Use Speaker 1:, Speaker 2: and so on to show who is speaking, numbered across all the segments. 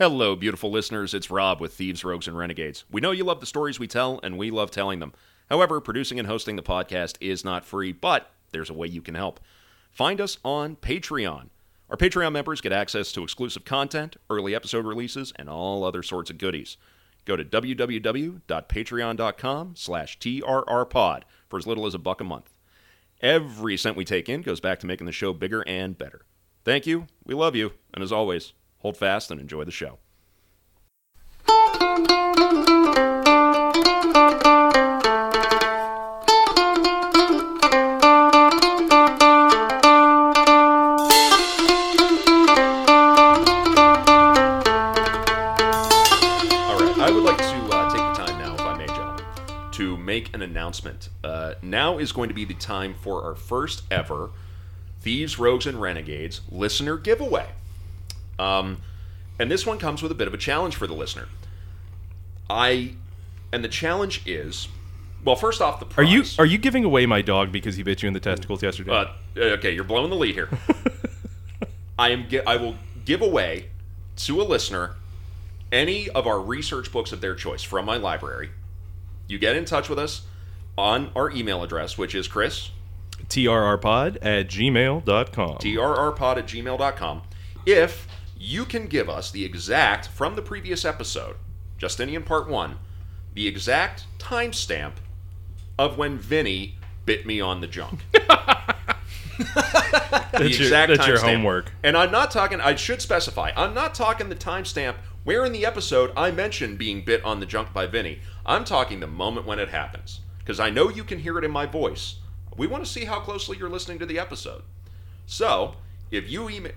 Speaker 1: Hello, beautiful listeners. It's Rob with Thieves, Rogues, and Renegades. We know you love the stories we tell, and we love telling them. However, producing and hosting the podcast is not free, but there's a way you can help. Find us on Patreon. Our Patreon members get access to exclusive content, early episode releases, and all other sorts of goodies. Go to www.patreon.com slash trrpod for as little as a buck a month. Every cent we take in goes back to making the show bigger and better. Thank you, we love you, and as always, hold fast and enjoy the show. All right, I would like to take the time now, if I may, gentlemen, to make an announcement. Uh, now is going to be the time for our first ever Thieves, Rogues, and Renegades listener giveaway. Um, and this one comes with a bit of a challenge for the listener. I, and the challenge is, well, first off, the
Speaker 2: Are you are you giving away my dog because he bit you in the testicles yesterday?
Speaker 1: Uh, okay, you're blowing the lead here. I am. I will give away to a listener any of our research books of their choice from my library. You get in touch with us on our email address, which is Chris
Speaker 2: trrpod at gmail.com.
Speaker 1: trrpod at gmail.com. If you can give us the exact from the previous episode, Justinian Part One, the exact timestamp of when Vinny bit me on the junk.
Speaker 2: the that's your, that's your homework.
Speaker 1: And I'm not talking, I should specify, I'm not talking the timestamp where in the episode I mentioned being bit on the junk by Vinny. I'm talking the moment when it happens. Because I know you can hear it in my voice. We want to see how closely you're listening to the episode. So, if you email,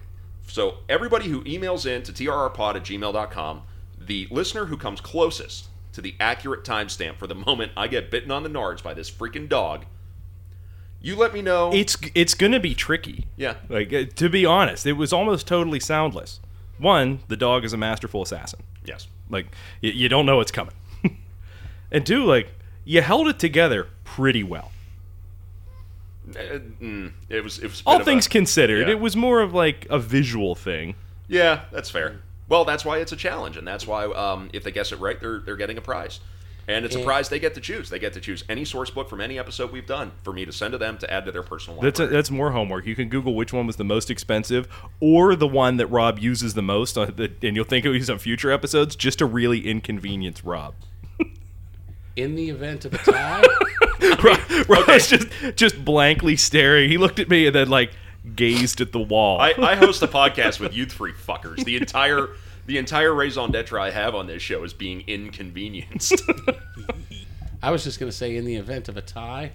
Speaker 1: so everybody who emails in to trrpod at gmail.com, the listener who comes closest to the accurate timestamp for the moment I get bitten on the nards by this freaking dog, you let me know.
Speaker 2: It's it's gonna be tricky.
Speaker 1: yeah.
Speaker 2: Like uh, to be honest, it was almost totally soundless. One, the dog is a masterful assassin.
Speaker 1: Yes.
Speaker 2: Like y- you don't know what's coming. and two, like you held it together pretty well.
Speaker 1: Uh, mm, it was. It was.
Speaker 2: All things
Speaker 1: a-
Speaker 2: considered,
Speaker 1: yeah.
Speaker 2: it was more of like a visual thing.
Speaker 1: Yeah, that's fair. Well, that's why it's a challenge, and that's why um, if they guess it right, they're they're getting a prize, and it's a prize they get to choose. They get to choose any source book from any episode we've done for me to send to them to add to their personal
Speaker 2: That's
Speaker 1: library.
Speaker 2: that's more homework. You can Google which one was the most expensive, or the one that Rob uses the most, on the, and you'll think of these on future episodes, just to really inconvenience Rob.
Speaker 3: In the event of a tie,
Speaker 2: Rob, Rob was just just blankly staring. He looked at me and then like gazed at the wall.
Speaker 1: I, I host a podcast with you three fuckers. The entire the entire raison d'etre I have on this show is being inconvenienced.
Speaker 3: I was just going to say, in the event of a tie,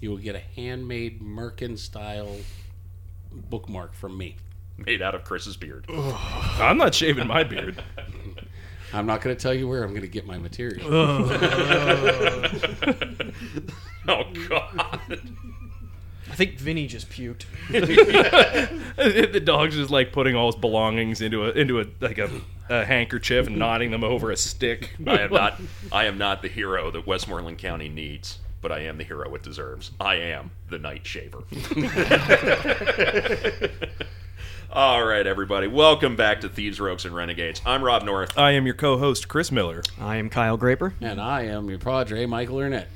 Speaker 3: you will get a handmade Merkin style bookmark from me.
Speaker 1: made out of Chris's beard.
Speaker 2: I'm not shaving my beard.
Speaker 3: I'm not going to tell you where I'm going to get my material.
Speaker 1: Oh. oh God!
Speaker 4: I think Vinny just puked.
Speaker 2: the dog's just like putting all his belongings into a into a like a, a handkerchief and knotting them over a stick.
Speaker 1: I am not. I am not the hero that Westmoreland County needs, but I am the hero it deserves. I am the Night Shaver. All right, everybody, welcome back to Thieves, Rogues, and Renegades. I'm Rob North,
Speaker 2: I am your co-host Chris Miller.
Speaker 4: I am Kyle Graper.
Speaker 3: and I am your padre, Michael Ernett.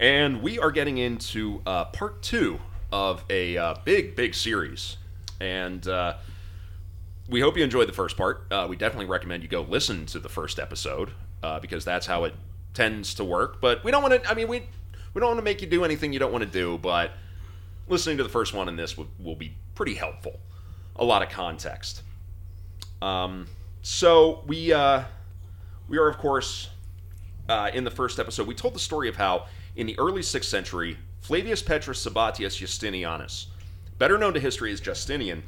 Speaker 1: and we are getting into uh, part two of a uh, big, big series. And uh, we hope you enjoyed the first part. Uh, we definitely recommend you go listen to the first episode uh, because that's how it tends to work. But we don't want to. I mean, we we don't want to make you do anything you don't want to do. But listening to the first one in this will, will be pretty helpful. A lot of context. Um, so we uh, we are of course uh, in the first episode, we told the story of how, in the early 6th century, Flavius Petrus Sabatius Justinianus, better known to history as Justinian,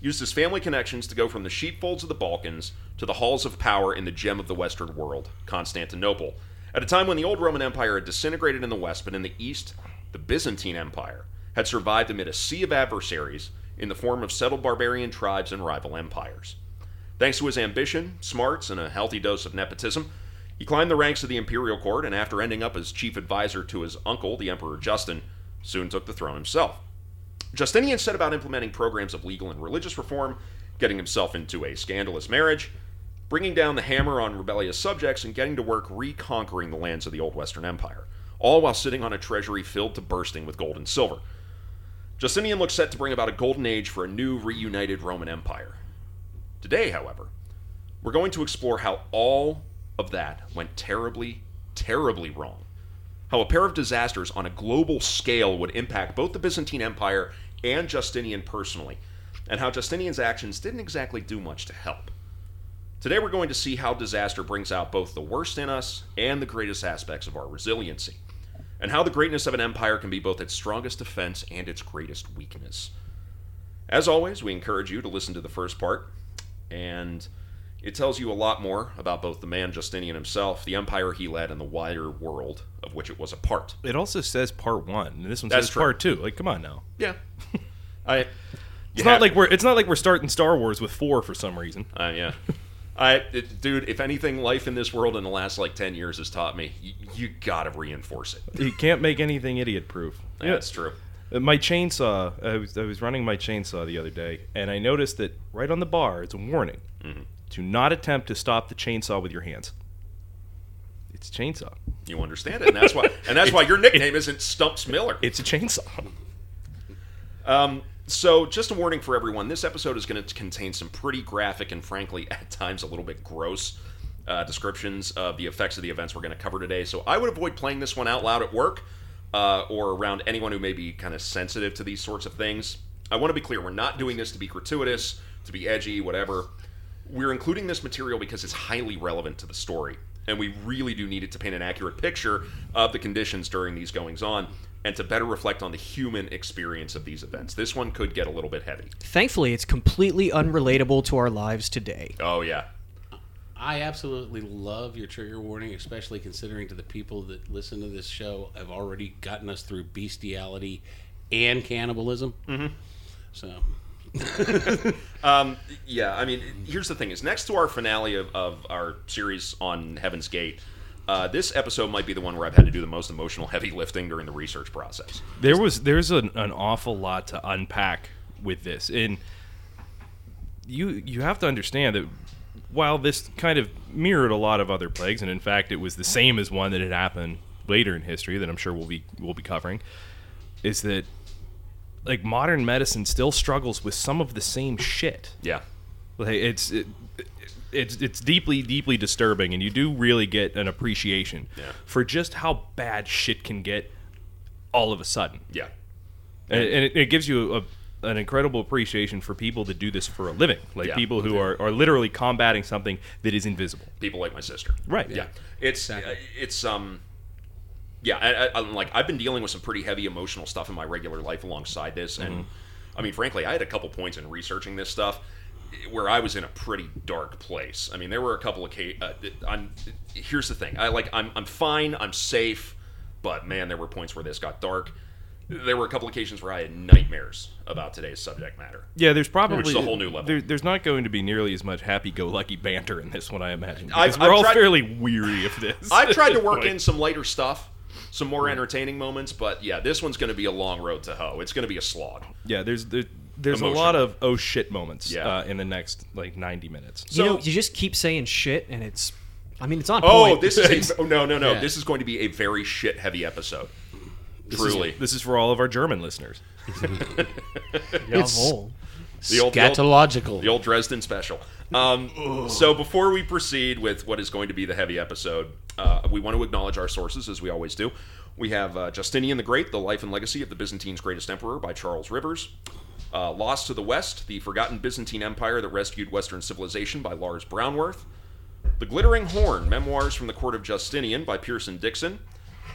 Speaker 1: used his family connections to go from the sheepfolds of the Balkans to the halls of power in the gem of the Western world, Constantinople, at a time when the old Roman Empire had disintegrated in the West, but in the East, the Byzantine Empire had survived amid a sea of adversaries in the form of settled barbarian tribes and rival empires. Thanks to his ambition, smarts, and a healthy dose of nepotism, he climbed the ranks of the imperial court and, after ending up as chief advisor to his uncle, the Emperor Justin, soon took the throne himself. Justinian set about implementing programs of legal and religious reform, getting himself into a scandalous marriage, bringing down the hammer on rebellious subjects and getting to work reconquering the lands of the old Western Empire, all while sitting on a treasury filled to bursting with gold and silver. Justinian looks set to bring about a golden age for a new, reunited Roman Empire. Today, however, we're going to explore how all of that went terribly, terribly wrong. How a pair of disasters on a global scale would impact both the Byzantine Empire and Justinian personally, and how Justinian's actions didn't exactly do much to help. Today, we're going to see how disaster brings out both the worst in us and the greatest aspects of our resiliency, and how the greatness of an empire can be both its strongest defense and its greatest weakness. As always, we encourage you to listen to the first part, and it tells you a lot more about both the man Justinian himself, the empire he led, and the wider world of which it was a part.
Speaker 2: It also says part one, and this one
Speaker 1: That's
Speaker 2: says
Speaker 1: true.
Speaker 2: part two. Like, come on now.
Speaker 1: Yeah, I.
Speaker 2: It's not like we're it's not like we're starting Star Wars with four for some reason.
Speaker 1: Uh, yeah. I, it, dude, if anything, life in this world in the last like ten years has taught me, you, you gotta reinforce it.
Speaker 2: You can't make anything idiot proof.
Speaker 1: Yeah, That's true.
Speaker 2: Uh, My chainsaw. I was I was running my chainsaw the other day, and I noticed that right on the bar, it's a warning:
Speaker 1: Mm-hmm.
Speaker 2: to not attempt to stop the chainsaw with your hands. It's a chainsaw.
Speaker 1: You understand it, and that's why, and that's why your nickname isn't Stumps Miller.
Speaker 2: It's a chainsaw.
Speaker 1: Um, so, just a warning for everyone: this episode is going to contain some pretty graphic and, frankly, at times a little bit gross uh, descriptions of the effects of the events we're going to cover today. So, I would avoid playing this one out loud at work uh, or around anyone who may be kind of sensitive to these sorts of things. I want to be clear: we're not doing this to be gratuitous, to be edgy, whatever. We're including this material because it's highly relevant to the story, and we really do need it to paint an accurate picture of the conditions during these goings on and to better reflect on the human experience of these events. This one could get a little bit heavy.
Speaker 4: Thankfully, it's completely unrelatable to our lives today.
Speaker 1: Oh yeah.
Speaker 3: I absolutely love your trigger warning, especially considering to the people that listen to this show have already gotten us through bestiality and cannibalism. Mm-hmm. So
Speaker 1: Um, yeah, I mean, here's the thing: is next to our finale of, of our series on Heaven's Gate, uh, this episode might be the one where I've had to do the most emotional heavy lifting during the research process.
Speaker 2: There was there's an, an awful lot to unpack with this, and you you have to understand that while this kind of mirrored a lot of other plagues, and in fact it was the same as one that had happened later in history that I'm sure we'll be we'll be covering, is that like modern medicine still struggles with some of the same shit.
Speaker 1: Yeah,
Speaker 2: Like it's it, it's it's deeply deeply disturbing, and you do really get an appreciation
Speaker 1: Yeah.
Speaker 2: for just how bad shit can get all of a sudden,
Speaker 1: yeah,
Speaker 2: and, and it, it gives you a, an incredible appreciation for people that do this for a living, like
Speaker 1: Yeah.
Speaker 2: people who are, are literally combating something that is invisible.
Speaker 1: people like my sister.
Speaker 2: Right.
Speaker 1: Yeah, it's
Speaker 3: Exactly.
Speaker 1: uh, it's um. Yeah, I, I, I'm like I've been dealing with some pretty heavy emotional stuff in my regular life alongside this, and I mean, frankly, I had a couple points in researching this stuff where I was in a pretty dark place. I mean, there were a couple of ca- uh, I'm here's the thing. I like I'm I'm fine. I'm safe, but man, there were points where this got dark. There were a couple of occasions where I had nightmares about today's subject matter.
Speaker 2: Yeah, there's probably
Speaker 1: Which is a whole new level.
Speaker 2: There, there's not going to be nearly as much happy-go-lucky banter in this one, I imagine.
Speaker 1: I've-
Speaker 2: Because we're
Speaker 1: I've
Speaker 2: all
Speaker 1: tried-
Speaker 2: fairly weary of this.
Speaker 1: I've tried to work in some lighter stuff, some more entertaining moments, but yeah, this one's going to be a long road to hoe. It's going to be a slog.
Speaker 2: Yeah, there's there, there's a lot of oh shit moments
Speaker 1: Yeah.
Speaker 2: uh, in the next like 90 minutes.
Speaker 4: you know,
Speaker 1: So-
Speaker 4: you just keep saying shit, and it's. I mean, it's on
Speaker 1: Oh,
Speaker 4: point.
Speaker 1: this is a, oh, no, no, no.
Speaker 3: Yeah.
Speaker 1: This is going to be a very shit heavy episode.
Speaker 2: This is-
Speaker 1: Truly.
Speaker 2: this is for all of our German listeners.
Speaker 4: Jawohl.
Speaker 1: The old, the old,
Speaker 3: scatological.
Speaker 1: the old Dresden special. Um, so before we proceed with what is going to be the heavy episode, uh, we want to acknowledge our sources as we always do. We have uh, Justinian the Great, The Life and Legacy of the Byzantine's Greatest Emperor by Charles Rivers. Uh, Lost to the West, The Forgotten Byzantine Empire That Rescued Western Civilization by Lars Brownworth. The Glittering Horn, Memoirs from the Court of Justinian by Pierson Dixon.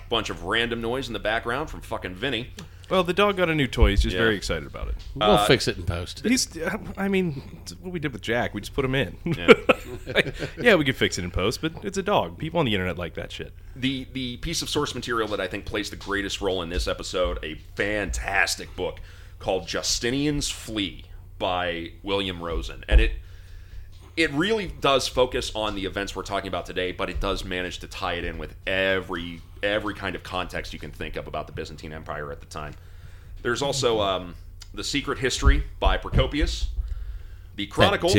Speaker 1: Bunch of random noise in the background from fucking Vinny.
Speaker 2: Well, the dog got a new toy. He's just
Speaker 1: Yeah.
Speaker 2: very excited about it.
Speaker 3: we'll
Speaker 1: uh,
Speaker 3: fix it in post.
Speaker 2: He's, I mean, it's what we did with Jack. We just put him in.
Speaker 1: Yeah.
Speaker 2: Like, yeah, we could fix it in post, but it's a dog. People on the internet like that shit.
Speaker 1: the the piece of source material that I think plays the greatest role in this episode, a fantastic book called Justinian's Flea by William Rosen, and it it really does focus on the events we're talking about today, but it does manage to tie it in with every every kind of context you can think of about the Byzantine Empire at the time. There's also um, the Secret History by Procopius, the Chronicle.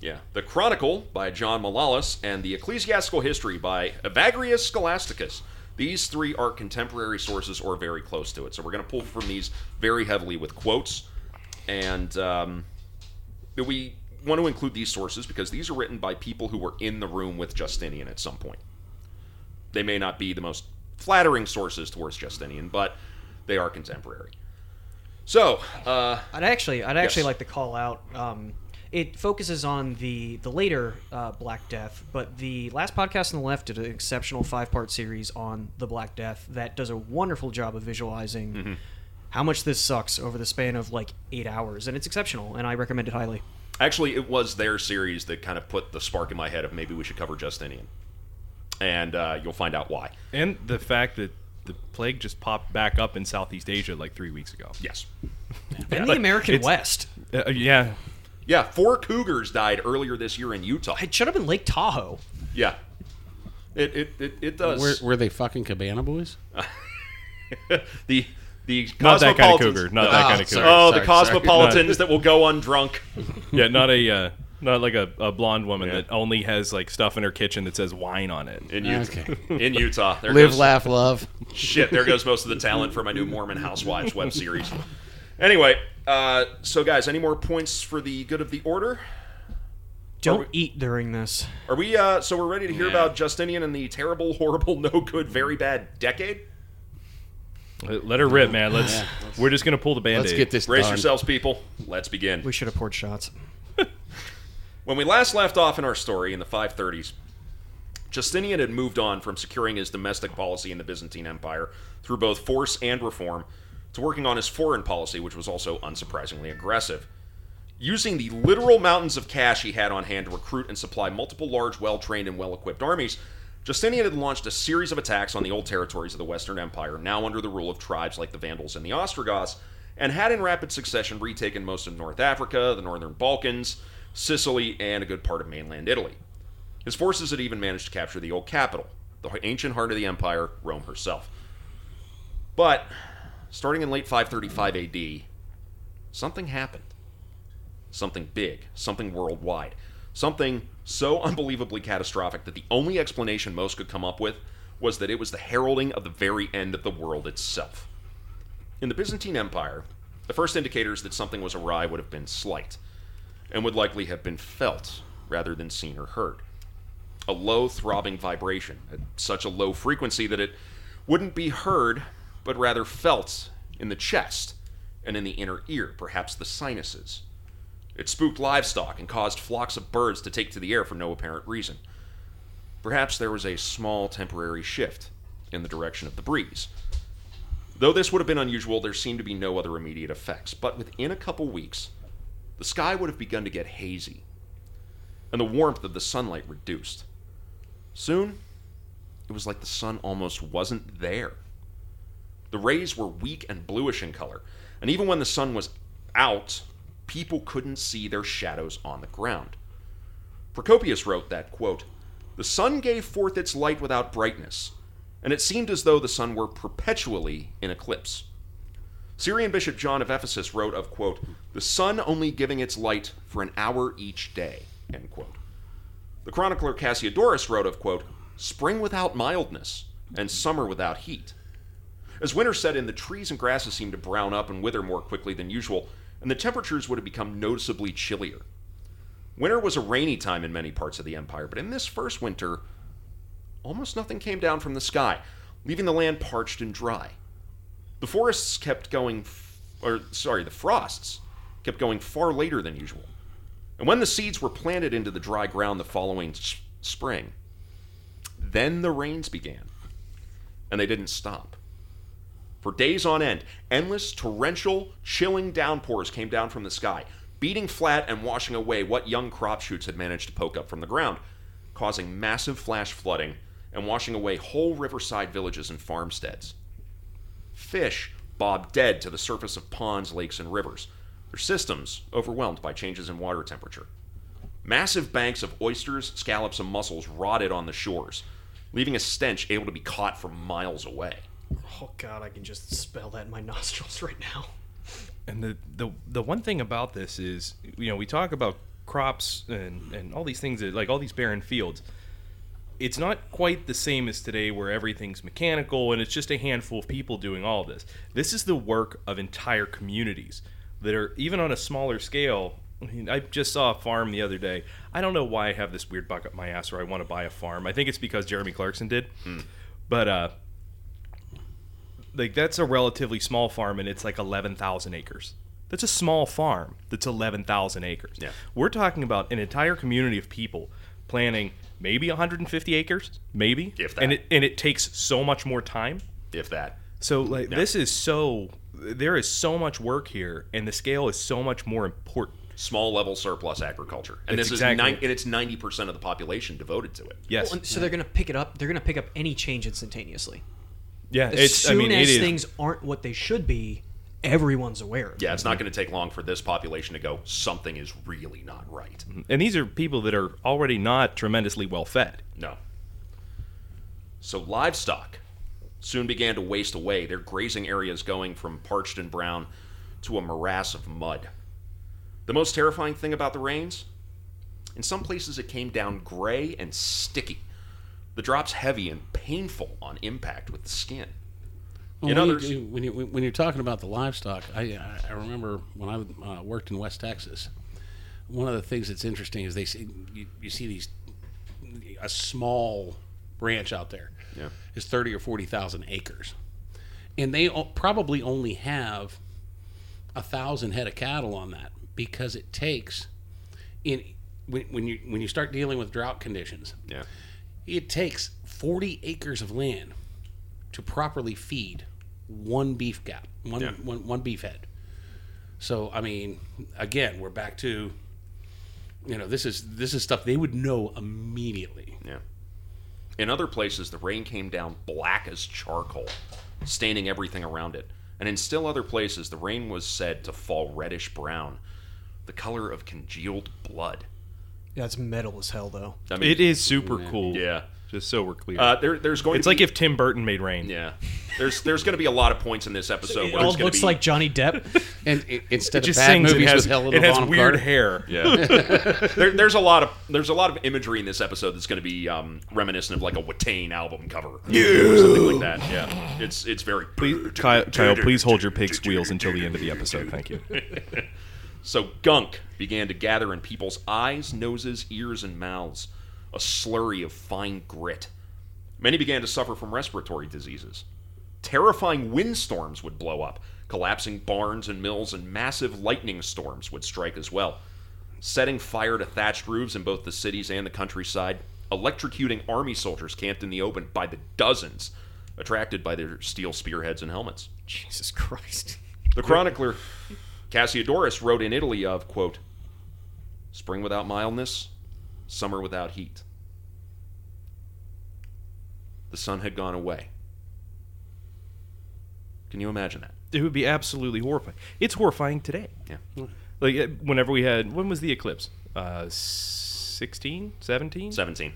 Speaker 1: Yeah. The Chronicle by John Malalas and the Ecclesiastical History by Evagrius Scholasticus. These three are contemporary sources or very close to it. So we're going to pull from these very heavily with quotes. And um, we want to include these sources because these are written by people who were in the room with Justinian at some point. They may not be the most flattering sources towards Justinian, but they are contemporary. So, uh,
Speaker 4: I'd actually, I'd actually
Speaker 1: Yes.
Speaker 4: like to call out. Um, it focuses on the the later uh, Black Death, but the last podcast on the left did an exceptional five part series on the Black Death that does a wonderful job of visualizing
Speaker 1: Mm-hmm.
Speaker 4: how much this sucks over the span of like eight hours, and it's exceptional, and I recommend it highly.
Speaker 1: Actually, it was their series that kind of put the spark in my head of maybe we should cover Justinian. And uh, you'll find out why.
Speaker 2: And the fact that the plague just popped back up in Southeast Asia like three weeks ago.
Speaker 1: Yes.
Speaker 4: And the American West.
Speaker 2: Uh, yeah,
Speaker 1: Yeah, four cougars died earlier this year in Utah.
Speaker 4: It should have been Lake Tahoe.
Speaker 1: Yeah. It, it, it, it does.
Speaker 3: Were, were they fucking cabana boys?
Speaker 1: the the
Speaker 2: not that kind of cougar. Not that
Speaker 3: Ah,
Speaker 2: kind of
Speaker 3: sorry.
Speaker 2: cougar.
Speaker 1: Oh, the
Speaker 3: sorry.
Speaker 1: cosmopolitans that will go undrunk.
Speaker 2: Yeah, not a uh, not like a, a blonde woman
Speaker 1: Yeah.
Speaker 2: that only has like stuff in her kitchen that says wine on it.
Speaker 1: In Utah.
Speaker 3: Okay.
Speaker 1: In Utah. There
Speaker 3: Live,
Speaker 1: goes,
Speaker 3: laugh, love.
Speaker 1: Shit, there goes most of the talent for my new Mormon Housewives web series. Anyway, uh, so guys, any more points for the good of the order?
Speaker 4: Don't
Speaker 1: we-
Speaker 4: eat during this.
Speaker 1: Are we? Uh, so we're ready to hear
Speaker 3: Yeah.
Speaker 1: about Justinian and the terrible, horrible, no good, very bad decade.
Speaker 2: Let let her rip, man. Let's.
Speaker 3: Yeah.
Speaker 2: We're just gonna pull the band-aid.
Speaker 3: Let's get this
Speaker 1: Brace
Speaker 3: done.
Speaker 1: yourselves, people. Let's begin.
Speaker 4: We should have poured shots.
Speaker 1: When we last left off in our story in the 530s, Justinian had moved on from securing his domestic policy in the Byzantine Empire through both force and reform to working on his foreign policy, which was also unsurprisingly aggressive. Using the literal mountains of cash he had on hand to recruit and supply multiple large, well trained, and well equipped armies, Justinian had launched a series of attacks on the old territories of the Western Empire, now under the rule of tribes like the Vandals and the Ostrogoths, and had in rapid succession retaken most of North Africa, the northern Balkans, Sicily, and a good part of mainland Italy. His forces had even managed to capture the old capital, the ancient heart of the empire, Rome herself. But, starting in late 535 AD, something happened. Something big, something worldwide, something so unbelievably catastrophic that the only explanation most could come up with was that it was the heralding of the very end of the world itself. In the Byzantine Empire, the first indicators that something was awry would have been slight, and would likely have been felt rather than seen or heard. A low throbbing vibration at such a low frequency that it wouldn't be heard, but rather felt in the chest and in the inner ear, perhaps the sinuses. It spooked livestock and caused flocks of birds to take to the air for no apparent reason. Perhaps there was a small temporary shift in the direction of the breeze. Though this would have been unusual, there seemed to be no other immediate effects. But within a couple weeks, the sky would have begun to get hazy, and the warmth of the sunlight reduced. Soon, it was like the sun almost wasn't there. The rays were weak and bluish in color, and even when the sun was out, people couldn't see their shadows on the ground. Procopius wrote that, quote, The sun gave forth its light without brightness, and it seemed as though the sun were perpetually in eclipse. Syrian Bishop John of Ephesus wrote of, quote, The sun only giving its light for an hour each day, end quote. The chronicler Cassiodorus wrote of, quote, Spring without mildness, and summer without heat. As winter set in, the trees and grasses seemed to brown up and wither more quickly than usual, and the temperatures would have become noticeably chillier. Winter was a rainy time in many parts of the empire, but in this first winter, almost nothing came down from the sky, leaving the land parched and dry. The forests kept going, f- or sorry, the frosts kept going far later than usual. And when the seeds were planted into the dry ground the following spring, then the rains began. And they didn't stop. For days on end, endless, torrential, chilling downpours came down from the sky, beating flat and washing away what young crop shoots had managed to poke up from the ground, causing massive flash flooding and washing away whole riverside villages and farmsteads. Fish bobbed dead to the surface of ponds, lakes, and rivers, their systems overwhelmed by changes in water temperature. Massive banks of oysters, scallops, and mussels rotted on the shores, leaving a stench able to be caught from miles away.
Speaker 4: Oh god, I can just smell that in my nostrils right now.
Speaker 2: And the, the the one thing about this is, you know, we talk about crops and and all these things that like all these barren fields. It's not quite the same as today where everything's mechanical and it's just a handful of people doing all of this. This is the work of entire communities that are even on a smaller scale. I, mean, I just saw a farm the other day. I don't know why I have this weird bug up my ass where I want to buy a farm. I think it's because Jeremy Clarkson did. But uh like that's a relatively small farm and it's like 11,000 acres. That's a small farm that's 11,000 acres.
Speaker 1: Yeah.
Speaker 2: We're talking about an entire community of people planning maybe 150 acres, maybe.
Speaker 1: If that.
Speaker 2: And it and it takes so much more time.
Speaker 1: if that.
Speaker 2: So like this is so there is so much work here and the scale is so much more important.
Speaker 1: Small level surplus agriculture, and
Speaker 2: That's
Speaker 1: this
Speaker 2: exactly
Speaker 1: is nine,
Speaker 2: it.
Speaker 1: and it's ninety percent of the population devoted to it.
Speaker 2: Yes.
Speaker 4: Well, and so they're going to pick it up. They're going to pick up any change instantaneously.
Speaker 2: Yeah,
Speaker 4: As
Speaker 2: it's
Speaker 4: soon
Speaker 2: I mean
Speaker 4: as
Speaker 2: it is
Speaker 4: things aren't what they should be, everyone's aware. Of
Speaker 1: Yeah,
Speaker 4: it.
Speaker 1: it's not going to take long for this population to go. Something is really not right. Mm-hmm.
Speaker 2: and these are people that are already not tremendously well fed.
Speaker 1: No. So livestock soon began to waste away, their grazing areas going from parched and brown to a morass of mud. The most terrifying thing about the rains? In some places it came down gray and sticky. The drops heavy and painful on impact with the skin.
Speaker 3: Well,
Speaker 1: In
Speaker 3: when,
Speaker 1: others-
Speaker 3: you, when, you, when you're talking about the livestock, I, I remember when I uh, worked in West Texas. One of the things that's interesting is they see you, you see these a small ranch out there
Speaker 1: Yeah.
Speaker 3: is thirty or forty thousand acres, and they probably only have a thousand head of cattle on that because it takes in when, when you when you start dealing with drought conditions,
Speaker 1: Yeah.
Speaker 3: It takes 40 acres of land to properly feed one beef gap, one,
Speaker 1: Yeah.
Speaker 3: one, one beef head. So, I mean, again, we're back to, you know, this is this is stuff they would know immediately.
Speaker 1: Yeah. In other places, the rain came down black as charcoal, staining everything around it. And in still other places, the rain was said to fall reddish brown, the color of congealed blood.
Speaker 4: Yeah, it's metal as hell, though.
Speaker 1: I mean,
Speaker 2: It is super cool.
Speaker 1: Yeah.
Speaker 2: Just so we're clear.
Speaker 1: Uh, there, there's going
Speaker 2: it's
Speaker 1: to
Speaker 2: like
Speaker 1: be,
Speaker 2: if Tim Burton made rain.
Speaker 1: yeah, there's there's going to be a lot of points in this episode.
Speaker 4: It
Speaker 1: where
Speaker 4: all
Speaker 1: it's gonna
Speaker 4: looks
Speaker 1: be,
Speaker 4: like Johnny Depp.
Speaker 3: And i instead
Speaker 2: It
Speaker 3: of
Speaker 2: just
Speaker 3: bad
Speaker 2: sings. It
Speaker 3: movies
Speaker 2: has,
Speaker 3: with Helena
Speaker 2: it has
Speaker 3: Bonham
Speaker 2: weird
Speaker 3: Carter,
Speaker 2: hair.
Speaker 1: Yeah, there, there's a lot of there's a lot of imagery in this episode that's going to be um, reminiscent of like a Watain album cover or something like that. Yeah, it's it's very
Speaker 2: Please, Kyle, Kyle, please hold your pig squeals until the end of the episode. Thank you.
Speaker 1: So gunk began to gather in people's eyes, noses, ears, and mouths, a slurry of fine grit. Many began to suffer from respiratory diseases. Terrifying windstorms would blow up, collapsing barns and mills, and massive lightning storms would strike as well, setting fire to thatched roofs in both the cities and the countryside, electrocuting army soldiers camped in the open by the dozens, attracted by their steel spearheads and helmets.
Speaker 4: Jesus Christ.
Speaker 1: The chronicler Cassiodorus wrote in Italy of, quote, Spring without mildness, summer without heat. The sun had gone away. Can you imagine that?
Speaker 2: It would be absolutely horrifying. It's horrifying today.
Speaker 1: Yeah.
Speaker 2: Like uh, whenever we had, when was the eclipse? Uh, 16, 17?
Speaker 1: 17.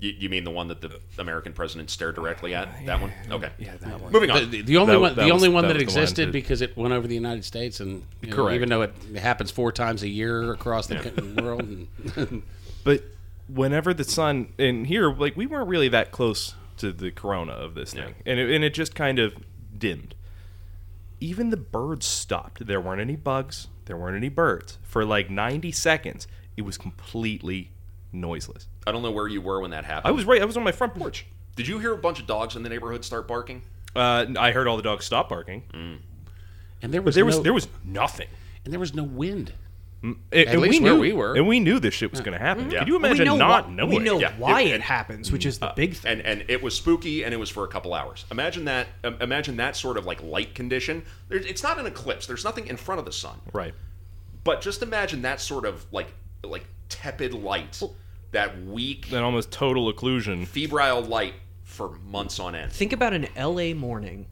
Speaker 1: You, you mean the one that the American president stared directly at? That one? Okay.
Speaker 2: Yeah, that one.
Speaker 1: Moving on.
Speaker 3: the, the only
Speaker 2: That-
Speaker 3: one,
Speaker 2: that
Speaker 3: the
Speaker 2: was-
Speaker 3: only one
Speaker 2: that
Speaker 3: that,
Speaker 2: was one
Speaker 3: existed because it went over the United States, and you know,
Speaker 2: Correct.
Speaker 3: even though it happens four times a year across the co- world, and
Speaker 2: But whenever the sun, and here, like we weren't really that close to the corona of this thing,
Speaker 1: Yeah.
Speaker 2: and it, and it just kind of dimmed. Even the birds stopped. There weren't any bugs. There weren't any birds for like 90 seconds. It was completely noiseless.
Speaker 1: I don't know where you were when that happened.
Speaker 2: I was right. I was on my front porch.
Speaker 1: Did you hear a bunch of dogs in the neighborhood start barking?
Speaker 2: Uh, I heard all the dogs stop barking,
Speaker 3: and there was
Speaker 2: there was there was nothing.
Speaker 3: and there was no wind.
Speaker 2: And, and
Speaker 3: least
Speaker 2: we
Speaker 3: where we were.
Speaker 2: and we knew this shit was going to happen.
Speaker 1: Yeah.
Speaker 2: Could you
Speaker 4: Well,
Speaker 2: imagine
Speaker 4: we know
Speaker 2: not
Speaker 4: why,
Speaker 2: knowing?
Speaker 4: We know
Speaker 1: Yeah.
Speaker 4: why
Speaker 1: It-
Speaker 4: it,
Speaker 1: it-
Speaker 4: happens, which is the big thing.
Speaker 1: and and it was spooky and it was for a couple hours imagine that um, imagine that sort of like light condition There's, it's not an eclipse there's nothing in front of the sun
Speaker 2: Right.
Speaker 1: but just imagine that sort of like like tepid light that weak
Speaker 2: Then almost total occlusion.
Speaker 1: febrile light for months on end
Speaker 4: Think about an LA morning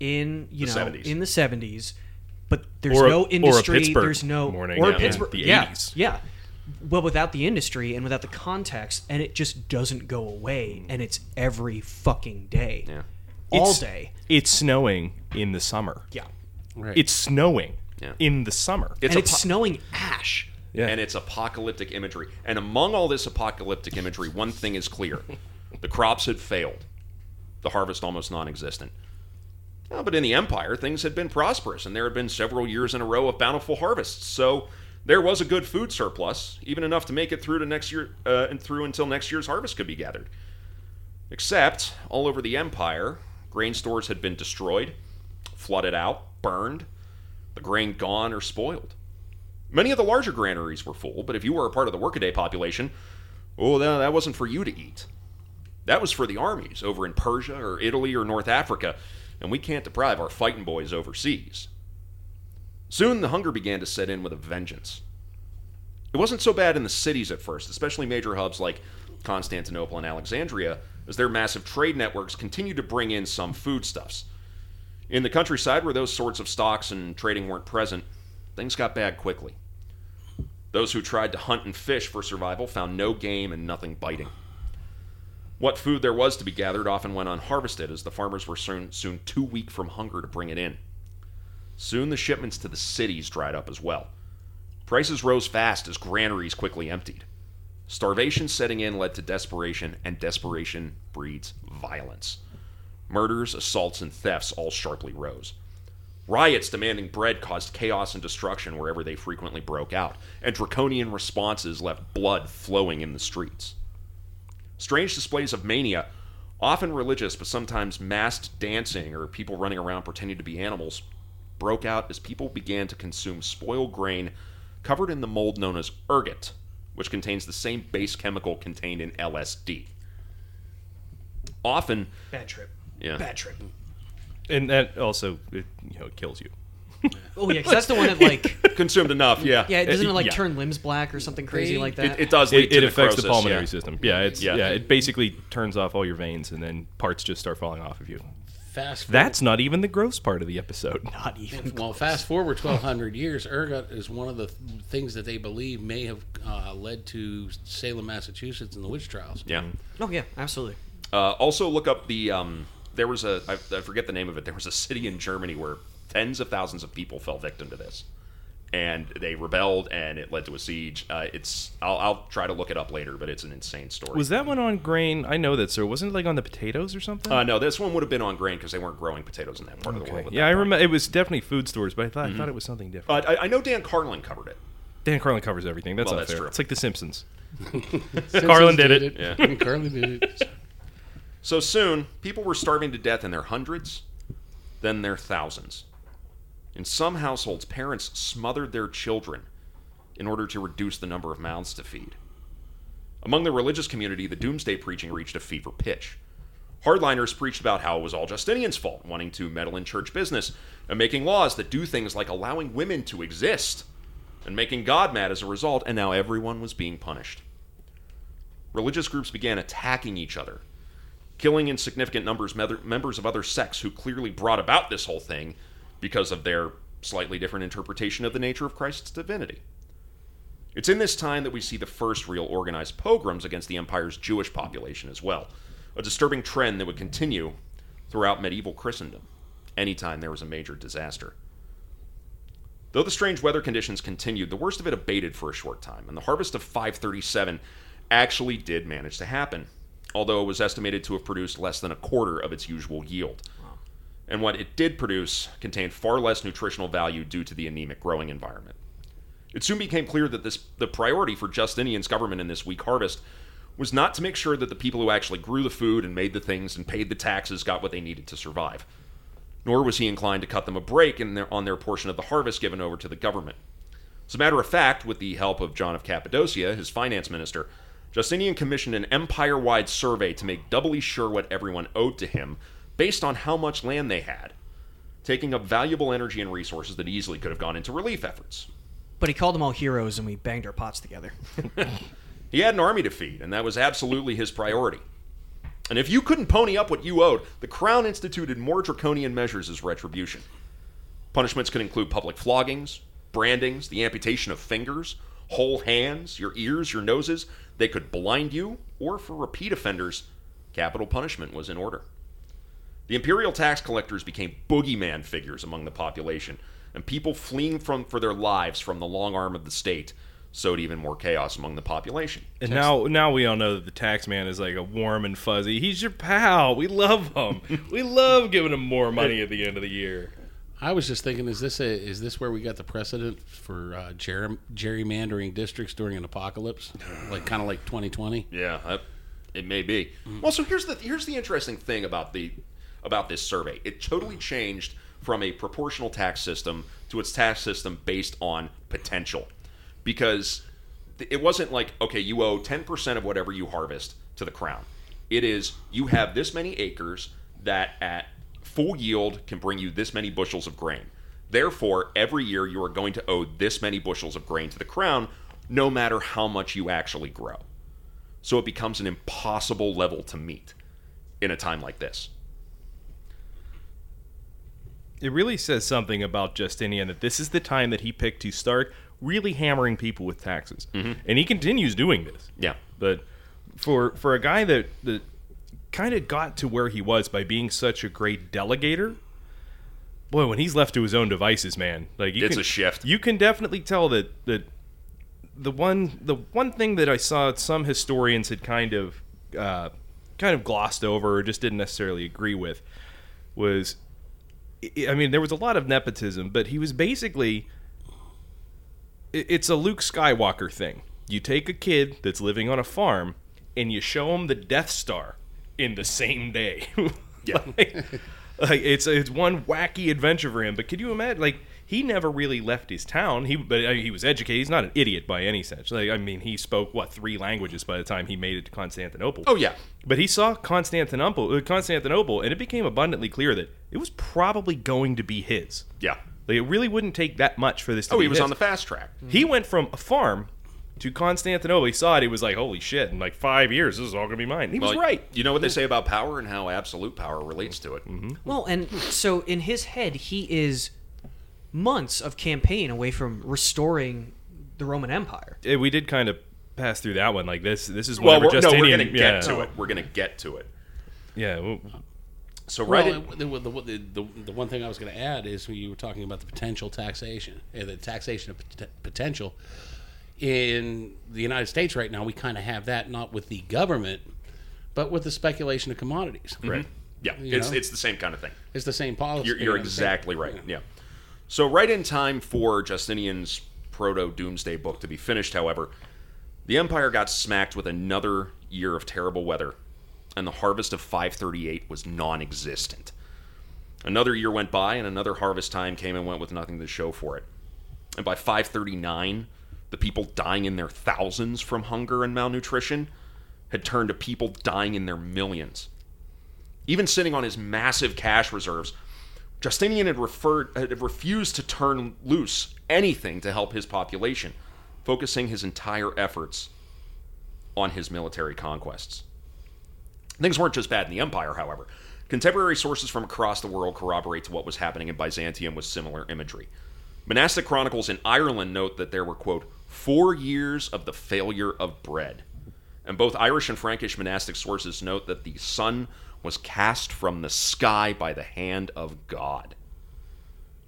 Speaker 4: in you
Speaker 1: The
Speaker 4: know
Speaker 1: 70s.
Speaker 4: in the seventies, but there's
Speaker 2: Or a-
Speaker 4: no
Speaker 2: or a
Speaker 4: industry.
Speaker 2: Pittsburgh
Speaker 4: there's no
Speaker 2: morning
Speaker 4: or
Speaker 2: in
Speaker 4: Pittsburgh.
Speaker 2: the
Speaker 4: yeah,
Speaker 2: 80s.
Speaker 4: yeah. Well, without the industry and without the context, and it just doesn't go away, mm. and it's every fucking day,
Speaker 1: yeah
Speaker 4: all
Speaker 2: It's-
Speaker 4: day.
Speaker 2: It's snowing in the summer.
Speaker 4: Yeah,
Speaker 3: Right.
Speaker 2: It's snowing
Speaker 1: Yeah.
Speaker 2: in the summer.
Speaker 1: it's
Speaker 4: and
Speaker 1: a
Speaker 4: it's
Speaker 1: po-
Speaker 4: snowing ash.
Speaker 2: Yeah.
Speaker 1: And it's apocalyptic imagery. And among all this apocalyptic imagery, one thing is clear the crops had failed, the harvest almost non existent. Well, but in the empire, things had been prosperous, and there had been several years in a row of bountiful harvests. So there was a good food surplus, even enough to make it through to next year uh, and through until next year's harvest could be gathered. Except all over the empire, grain stores had been destroyed, flooded out, burned, the grain gone or spoiled. Many of the larger granaries were full, but if you were a part of the workaday population, oh, that that wasn't for you to eat. That was for the armies over in Persia or Italy or North Africa, and we can't deprive our fighting boys overseas. Soon the hunger began to set in with a vengeance. It wasn't so bad in the cities at first, especially major hubs like Constantinople and Alexandria, as their massive trade networks continued to bring in some foodstuffs. In the countryside, where those sorts of stocks and trading weren't present, things got bad quickly. Those who tried to hunt and fish for survival found no game and nothing biting. What food there was to be gathered often went unharvested, as the farmers were soon, soon too weak from hunger to bring it in. Soon the shipments to the cities dried up as well. Prices rose fast as granaries quickly emptied. Starvation setting in led to desperation, and desperation breeds violence. Murders, assaults, and thefts all sharply rose. Riots demanding bread caused chaos and destruction wherever they frequently broke out, and draconian responses left blood flowing in the streets. Strange displays of mania, often religious but sometimes masked dancing or people running around pretending to be animals, broke out as people began to consume spoiled grain covered in the mold known as ergot, which contains the same base chemical contained in LSD. Often,
Speaker 4: Bad trip.
Speaker 1: yeah,
Speaker 4: Bad trip.
Speaker 2: And that also it, you know kills you.
Speaker 4: Oh yeah, because that's the one that like
Speaker 1: consumed enough, yeah.
Speaker 4: yeah, doesn't it like
Speaker 2: yeah.
Speaker 4: turn limbs black or something crazy
Speaker 3: They-
Speaker 4: like that?
Speaker 1: It, it does lead
Speaker 2: It,
Speaker 1: to
Speaker 2: it affects the
Speaker 1: necrosis,
Speaker 2: pulmonary
Speaker 1: yeah.
Speaker 2: system. Yeah, it's
Speaker 1: Yeah.
Speaker 2: yeah. It basically turns off all your veins, and then parts just start falling off of you.
Speaker 3: Fast forward,
Speaker 2: That's not even the gross part of the episode.
Speaker 4: Not even.
Speaker 3: well, fast forward 1,200 years, ergot is one of the th- things that they believe may have uh, led to Salem, Massachusetts, and the witch trials.
Speaker 1: Yeah.
Speaker 4: Oh yeah, absolutely.
Speaker 1: Uh, also, look up the. Um, there was a. I, I forget the name of it. There was a city in Germany where tens of thousands of people fell victim to this, and they rebelled, and it led to a siege. Uh, it's. I'll, I'll try to look it up later, but it's an insane story.
Speaker 2: Was that one on grain? I know that, sir. Wasn't it like on the potatoes or something?
Speaker 1: Uh, no, this one would have been on grain because they weren't growing potatoes in that part of the
Speaker 2: okay.
Speaker 1: world. at
Speaker 2: Yeah,
Speaker 1: that
Speaker 2: I
Speaker 1: point.
Speaker 2: remember. It was definitely food stores, but I thought I thought it was something different.
Speaker 1: Uh, I, I know Dan Carlin covered it.
Speaker 2: Dan Carlin covers everything. That's
Speaker 1: Well,
Speaker 2: not
Speaker 1: that's
Speaker 2: fair.
Speaker 1: true.
Speaker 2: It's like The Simpsons.
Speaker 3: Simpsons
Speaker 2: Carlin did it.
Speaker 1: Yeah.
Speaker 3: Carlin did it.
Speaker 1: So soon, people were starving to death in their hundreds, then their thousands. In some households, parents smothered their children in order to reduce the number of mouths to feed. Among the religious community, the doomsday preaching reached a fever pitch. Hardliners preached about how it was all Justinian's fault, wanting to meddle in church business and making laws that do things like allowing women to exist and making God mad as a result, and now everyone was being punished. Religious groups began attacking each other, killing in significant numbers members of other sects who clearly brought about this whole thing because of their slightly different interpretation of the nature of Christ's divinity. It's in this time that we see the first real organized pogroms against the empire's Jewish population as well, a disturbing trend that would continue throughout medieval Christendom, anytime there was a major disaster. Though the strange weather conditions continued, the worst of it abated for a short time, and the harvest of 537 actually did manage to happen, although it was estimated to have produced less than a quarter of its usual yield. And what it did produce contained far less nutritional value due to the anemic growing environment. It soon became clear that this, the priority for Justinian's government in this weak harvest was not to make sure that the people who actually grew the food and made the things and paid the taxes got what they needed to survive. Nor was he inclined to cut them a break in their, on their portion of the harvest given over to the government. As a matter of fact, with the help of John of Cappadocia, his finance minister, Justinian commissioned an empire wide survey to make doubly sure what everyone owed to him based on how much land they had, taking up valuable energy and resources that easily could have gone into relief efforts.
Speaker 4: But he called them all heroes, and we banged our pots together.
Speaker 1: He had an army to feed, and that was absolutely his priority. And if you couldn't pony up what you owed, the Crown instituted more draconian measures as retribution. Punishments could include public floggings, brandings, the amputation of fingers, whole hands, your ears, your noses. They could blind you, or for repeat offenders, capital punishment was in order. The imperial tax collectors became boogeyman figures among the population, and people fleeing from for their lives from the long arm of the state sowed even more chaos among the population.
Speaker 2: And now, now we all know that the tax man is like a warm and fuzzy. He's your pal. We love him. we love giving him more money at the end of the year.
Speaker 3: I was just thinking, is this a is this where we got the precedent for uh, gerry- gerrymandering districts during an apocalypse, like kind of like 2020?
Speaker 1: Yeah, that, it may be. Well, so here's the here's the interesting thing about the about this survey. It totally changed from a proportional tax system to its tax system based on potential, because it wasn't like okay, you owe ten percent of whatever you harvest to the crown. It is you have this many acres that at full yield can bring you this many bushels of grain. Therefore, every year you are going to owe this many bushels of grain to the crown, no matter how much you actually grow. So it becomes an impossible level to meet in a time like this.
Speaker 2: It really says something about Justinian that this is the time that he picked to start really hammering people with taxes, mm-hmm. and he continues doing this.
Speaker 1: Yeah.
Speaker 2: But for for a guy that that kind of got to where he was by being such a great delegator, boy, when he's left to his own devices, man, like you
Speaker 1: It's
Speaker 2: can,
Speaker 1: a shift.
Speaker 2: You can definitely tell that that the one the one thing that I saw some historians had kind of uh, kind of glossed over or just didn't necessarily agree with was I- I mean there was a lot of nepotism, but he was basically it's a Luke Skywalker thing. You take a kid that's living on a farm and you show him the Death Star in the same day.
Speaker 1: Yeah.
Speaker 2: like, like, it's it's one wacky adventure for him. But could you imagine? Like he never really left his town. He but I mean, he was educated. He's not an idiot by any sense. Like I mean, he spoke what three languages by the time he made it to Constantinople.
Speaker 1: Oh yeah.
Speaker 2: But he saw Constantinople, uh, Constantinople, and it became abundantly clear that it was probably going to be his.
Speaker 1: Yeah.
Speaker 2: Like it really wouldn't take that much for this to
Speaker 1: Oh, he was
Speaker 2: his.
Speaker 1: on the fast track.
Speaker 2: He went from a farm to Constantinople. He saw it. He was like, "Holy shit!" In like five years, this is all gonna be mine. He was
Speaker 1: Well,
Speaker 2: right.
Speaker 1: You know what they say about power and how absolute power relates to it.
Speaker 4: Well, and so in his head, he is months of campaign away from restoring the Roman Empire.
Speaker 2: Eh, We did kind of pass through that one. Like this. This is
Speaker 1: Well,
Speaker 2: whenever
Speaker 1: we're, no, we're going to
Speaker 2: yeah,
Speaker 1: get to it. We're going to get to it.
Speaker 2: Yeah. well,
Speaker 1: So right.
Speaker 3: Well,
Speaker 1: in-
Speaker 3: the, the, the, the, the one thing I was going to add is when you were talking about the potential taxation, uh, the taxation of pot- potential. In the United States right now, we kind of have that not with the government, but with the speculation of commodities. Mm-hmm.
Speaker 2: right.
Speaker 1: yeah,
Speaker 3: you
Speaker 1: it's
Speaker 3: know?
Speaker 1: it's the same kind of thing.
Speaker 3: It's the same policy.
Speaker 1: You're, you're exactly right. Yeah. So right in time for Justinian's proto doomsday book to be finished, however, the empire got smacked with another year of terrible weather, and the harvest of 538 was non-existent. Another year went by, and another harvest time came and went with nothing to show for it. And by 539, the people dying in their thousands from hunger and malnutrition had turned to people dying in their millions. Even sitting on his massive cash reserves, Justinian had, referred, had refused to turn loose anything to help his population, focusing his entire efforts on his military conquests. Things weren't just bad in the empire, however. Contemporary sources from across the world corroborate to what was happening in Byzantium with similar imagery. Monastic chronicles in Ireland note that there were, quote, four years of the failure of bread. And both Irish and Frankish monastic sources note that the sun was cast from the sky by the hand of God.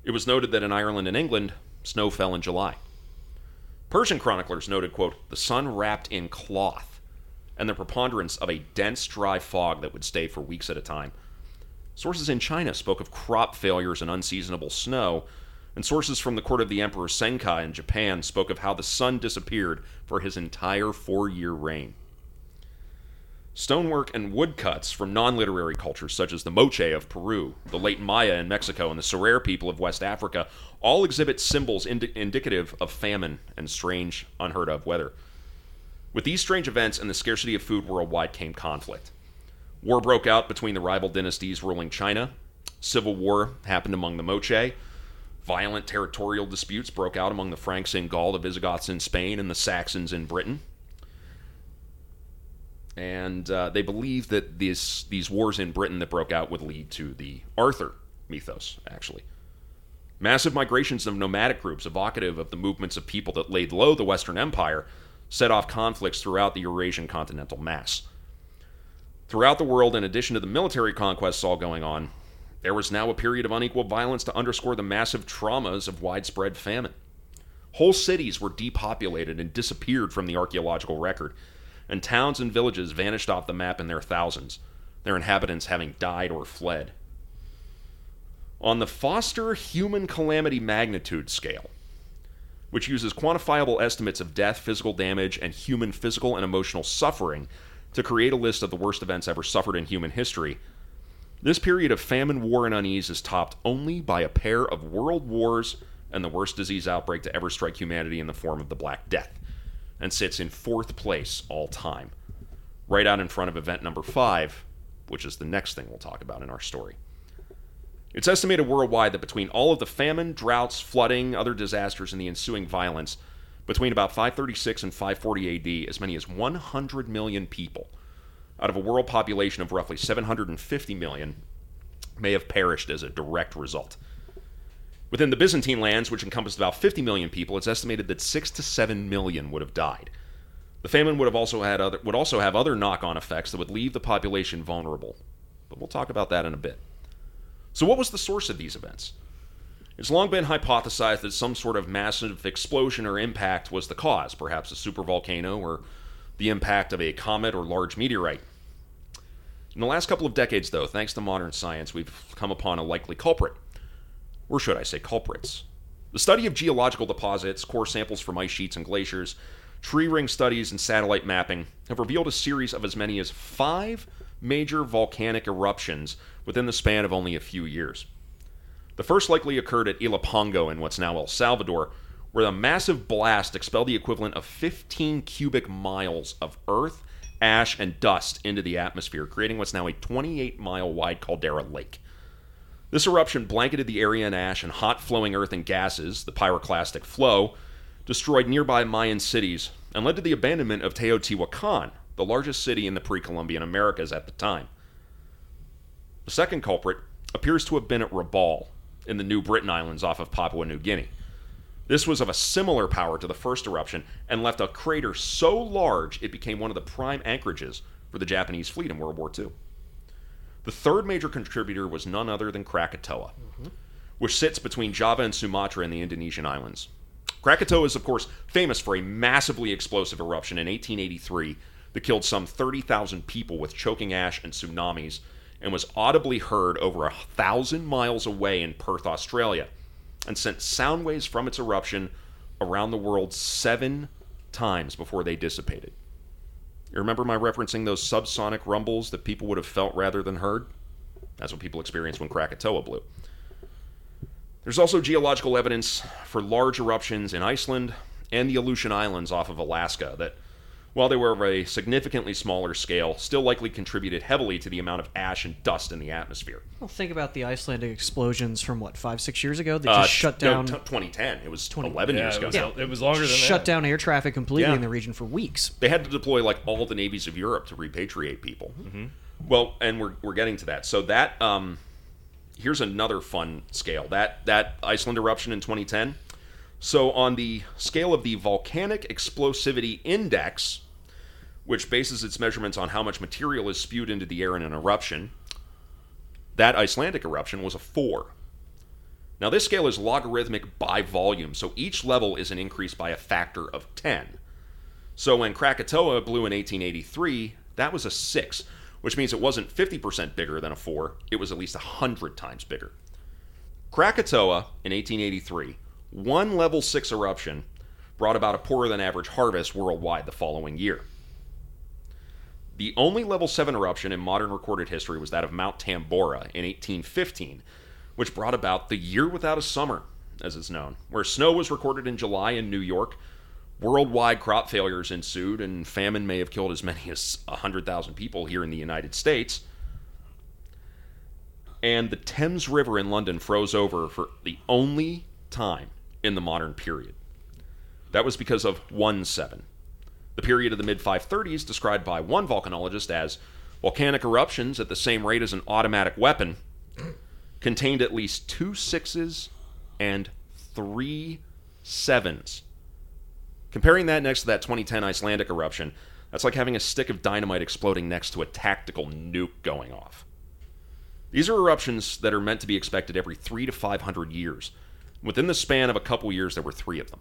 Speaker 1: It was noted that in Ireland and England, snow fell in July. Persian chroniclers noted, quote, the sun wrapped in cloth, and the preponderance of a dense, dry fog that would stay for weeks at a time. Sources in China spoke of crop failures and unseasonable snow, and sources from the court of the Emperor Senkai in Japan spoke of how the sun disappeared for his entire four year reign. Stonework and woodcuts from non literary cultures such as the Moche of Peru, the late Maya in Mexico, and the Serer people of West Africa all exhibit symbols indi- indicative of famine and strange, unheard of weather. With these strange events and the scarcity of food worldwide came conflict. War broke out between the rival dynasties ruling China. Civil war happened among the Moche. Violent territorial disputes broke out among the Franks in Gaul, the Visigoths in Spain, and the Saxons in Britain and uh, they believed that these these wars in Britain that broke out would lead to the Arthur mythos. Actually, massive migrations of nomadic groups, evocative of the movements of people that laid low the Western Empire, set off conflicts throughout the Eurasian continental mass. Throughout the world, in addition to the military conquests all going on, there was now a period of unequal violence to underscore the massive traumas of widespread famine. Whole cities were depopulated and disappeared from the archaeological record, and towns and villages vanished off the map in their thousands, their inhabitants having died or fled. On the Foster Human Calamity Magnitude Scale, which uses quantifiable estimates of death, physical damage, and human physical and emotional suffering to create a list of the worst events ever suffered in human history, this period of famine, war, and unease is topped only by a pair of world wars and the worst disease outbreak to ever strike humanity in the form of the Black Death, and sits in fourth place all time, right out in front of event number five, which is the next thing we'll talk about in our story. It's estimated worldwide that between all of the famine, droughts, flooding, other disasters, and the ensuing violence, between about 536 and 540 AD, as many as 100 million people, out of a world population of roughly 750 million, may have perished as a direct result. Within the Byzantine lands, which encompassed about 50 million people, it's estimated that 6 to 7 million would have died. The famine would have also had other would also have other knock-on effects that would leave the population vulnerable. But we'll talk about that in a bit. So what was the source of these events? It's long been hypothesized that some sort of massive explosion or impact was the cause, perhaps a supervolcano or the impact of a comet or large meteorite. In the last couple of decades, though, thanks to modern science, we've come upon a likely culprit. Or should I say culprits? The study of geological deposits, core samples from ice sheets and glaciers, tree ring studies, and satellite mapping have revealed a series of as many as five major volcanic eruptions within the span of only a few years. The first likely occurred at Ilopango in what's now El Salvador, where a massive blast expelled the equivalent of 15 cubic miles of earth, ash, and dust into the atmosphere, creating what's now a 28 mile wide caldera lake. This eruption blanketed the area in ash and hot flowing earth and gases, the pyroclastic flow, destroyed nearby Mayan cities, and led to the abandonment of Teotihuacan, the largest city in the pre Columbian Americas at the time. The second culprit appears to have been at Rabaul, in the New Britain Islands off of Papua New Guinea. This was of a similar power to the first eruption and left a crater so large it became one of the prime anchorages for the Japanese fleet in World War II. The third major contributor was none other than Krakatoa, mm-hmm. which sits between Java and Sumatra in the Indonesian islands. Krakatoa is, of course, famous for a massively explosive eruption in 1883 that killed some 30,000 people with choking ash and tsunamis and was audibly heard over a thousand miles away in Perth, Australia, and sent sound waves from its eruption around the world seven times before they dissipated. You remember my referencing those subsonic rumbles that people would have felt rather than heard? That's what people experienced when Krakatoa blew. There's also geological evidence for large eruptions in Iceland and the Aleutian Islands off of Alaska that while they were of a significantly smaller scale, still likely contributed heavily to the amount of ash and dust in the atmosphere.
Speaker 4: Well, think about the Icelandic explosions from what five, six years ago. They
Speaker 1: Uh,
Speaker 4: just shut
Speaker 1: no,
Speaker 4: down,
Speaker 1: t- 2010. It was
Speaker 4: 20
Speaker 1: 11
Speaker 2: Yeah,
Speaker 1: years
Speaker 2: it
Speaker 1: ago.
Speaker 2: was,
Speaker 1: now.
Speaker 2: it was longer than
Speaker 4: shut
Speaker 2: that.
Speaker 4: down air traffic completely
Speaker 1: Yeah.
Speaker 4: in the region for weeks.
Speaker 1: They had to deploy like all the navies of Europe to repatriate people. Well, and we're, we're getting to that. So that um, here's another fun scale. That that Iceland eruption in 2010. So on the scale of the volcanic explosivity index, which bases its measurements on how much material is spewed into the air in an eruption, that Icelandic eruption was a four. Now, this scale is logarithmic by volume, so each level is an increase by a factor of 10. So when Krakatoa blew in 1883, that was a 6, which means it wasn't 50% bigger than a 4, it was at least 100 times bigger. Krakatoa in 1883, one level 6 eruption, brought about a poorer than average harvest worldwide the following year. The only level 7 eruption in modern recorded history was that of Mount Tambora in 1815, which brought about the year without a summer, as it's known, where snow was recorded in July in New York. Worldwide crop failures ensued, and famine may have killed as many as 100,000 people here in the United States. And the Thames River in London froze over for the only time in the modern period. That was because of 1 7. The period of the mid 530s, described by one volcanologist as volcanic eruptions at the same rate as an automatic weapon, contained at least two sixes and three sevens. Comparing that next to that 2010 Icelandic eruption, that's like having a stick of dynamite exploding next to a tactical nuke going off. These are eruptions that are meant to be expected every three to 500 years. Within the span of a couple years, there were three of them.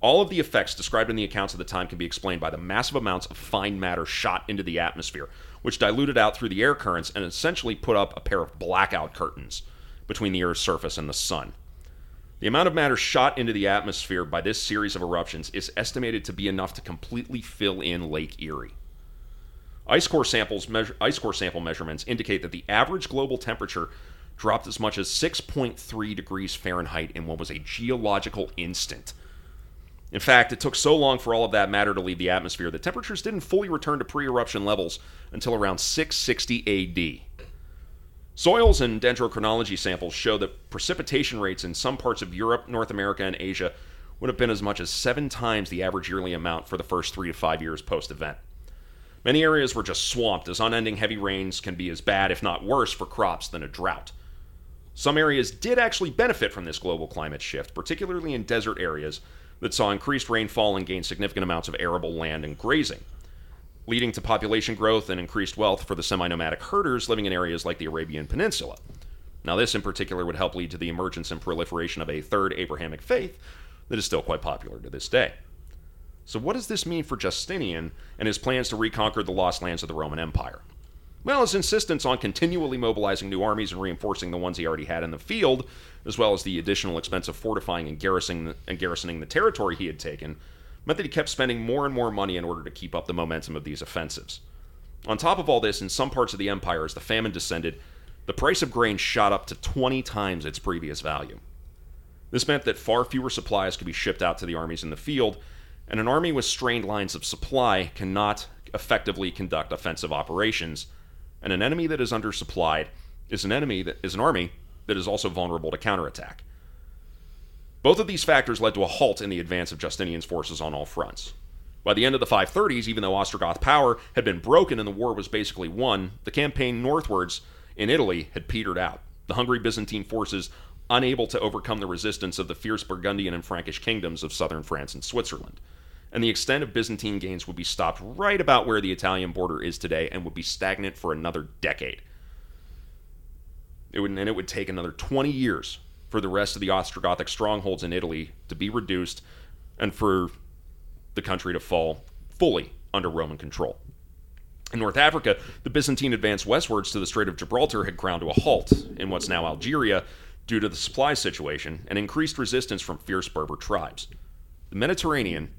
Speaker 1: All of the effects described in the accounts of the time can be explained by the massive amounts of fine matter shot into the atmosphere, which diluted out through the air currents and essentially put up a pair of blackout curtains between the Earth's surface and the sun. The amount of matter shot into the atmosphere by this series of eruptions is estimated to be enough to completely fill in Lake Erie. Ice core samples measure, ice core sample measurements indicate that the average global temperature dropped as much as 6.3 degrees Fahrenheit in what was a geological instant. In fact, it took so long for all of that matter to leave the atmosphere that temperatures didn't fully return to pre-eruption levels until around 660 AD. Soils and dendrochronology samples show that precipitation rates in some parts of Europe, North America, and Asia would have been as much as seven times the average yearly amount for the first three to five years post event. Many areas were just swamped, as unending heavy rains can be as bad, if not worse, for crops than a drought. Some areas did actually benefit from this global climate shift, particularly in desert areas that saw increased rainfall and gained significant amounts of arable land and grazing leading to population growth and increased wealth for the semi nomadic herders living in areas like the Arabian Peninsula. Now, this in particular would help lead to the emergence and proliferation of a third Abrahamic faith that is still quite popular to this day. So, what does this mean for Justinian and his plans to reconquer the lost lands of the Roman Empire? Well, his insistence on continually mobilizing new armies and reinforcing the ones he already had in the field, as well as the additional expense of fortifying and garrisoning, and garrisoning the territory he had taken, meant that he kept spending more and more money in order to keep up the momentum of these offensives. On top of all this, in some parts of the empire, as the famine descended, the price of grain shot up to 20 times its previous value. This meant that far fewer supplies could be shipped out to the armies in the field, and an army with strained lines of supply cannot effectively conduct offensive operations, and an enemy that is undersupplied is an enemy that is an army that is also vulnerable to counterattack. Both of these factors led to a halt in the advance of Justinian's forces on all fronts. By the end of the 530s, even though Ostrogoth power had been broken and the war was basically won, the campaign northwards in Italy had petered out. The hungry Byzantine forces unable to overcome the resistance of the fierce Burgundian and Frankish kingdoms of southern France and Switzerland. And the extent of Byzantine gains would be stopped right about where the Italian border is today and would be stagnant for another decade. It would, and it would take another 20 years for the rest of the Ostrogothic strongholds in Italy to be reduced and for the country to fall fully under Roman control. In North Africa, the Byzantine advance westwards to the Strait of Gibraltar had ground to a halt in what's now Algeria due to the supply situation and increased resistance from fierce Berber tribes. The Mediterranean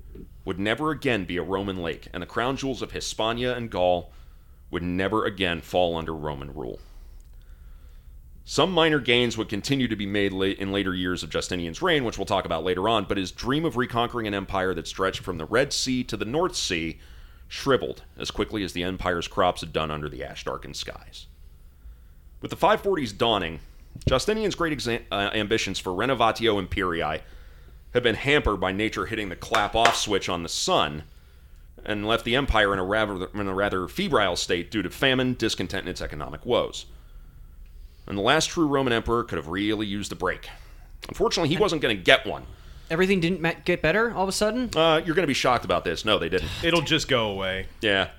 Speaker 1: would never again be a Roman lake, and the crown jewels of Hispania and Gaul would never again fall under Roman rule. Some minor gains would continue to be made in later years of Justinian's reign, which we'll talk about later on, but his dream of reconquering an empire that stretched from the Red Sea to the North Sea shriveled as quickly as the empire's crops had done under the ash darkened skies. With the 540s dawning, Justinian's great exa- uh, ambitions for Renovatio Imperii had been hampered by nature hitting the clap off switch on the sun and left the empire in a rather, in a rather febrile state due to famine, discontent, and its economic woes and the last true Roman emperor could have really used a break. Unfortunately, he wasn't going to get one.
Speaker 4: Everything didn't ma- get better all of a sudden.
Speaker 1: Uh, you're going to be shocked about this. No, they didn't.
Speaker 2: It'll just go away.
Speaker 1: Yeah,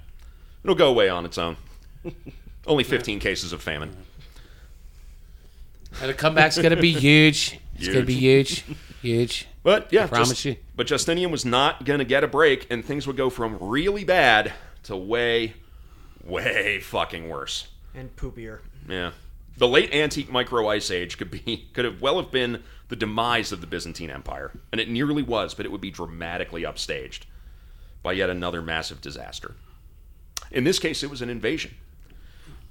Speaker 1: it'll go away on its own. Only 15 cases of famine.
Speaker 3: And the comeback's going to be huge. It's going to be huge. Huge.
Speaker 1: But yeah,
Speaker 3: promise
Speaker 1: just-
Speaker 3: you.
Speaker 1: But Justinian was not going to get a break, and things would go from really bad to way, way fucking worse.
Speaker 4: And poopier.
Speaker 1: Yeah. The late antique micro ice age could be could have well have been the demise of the Byzantine Empire, and it nearly was, but it would be dramatically upstaged by yet another massive disaster. In this case, it was an invasion.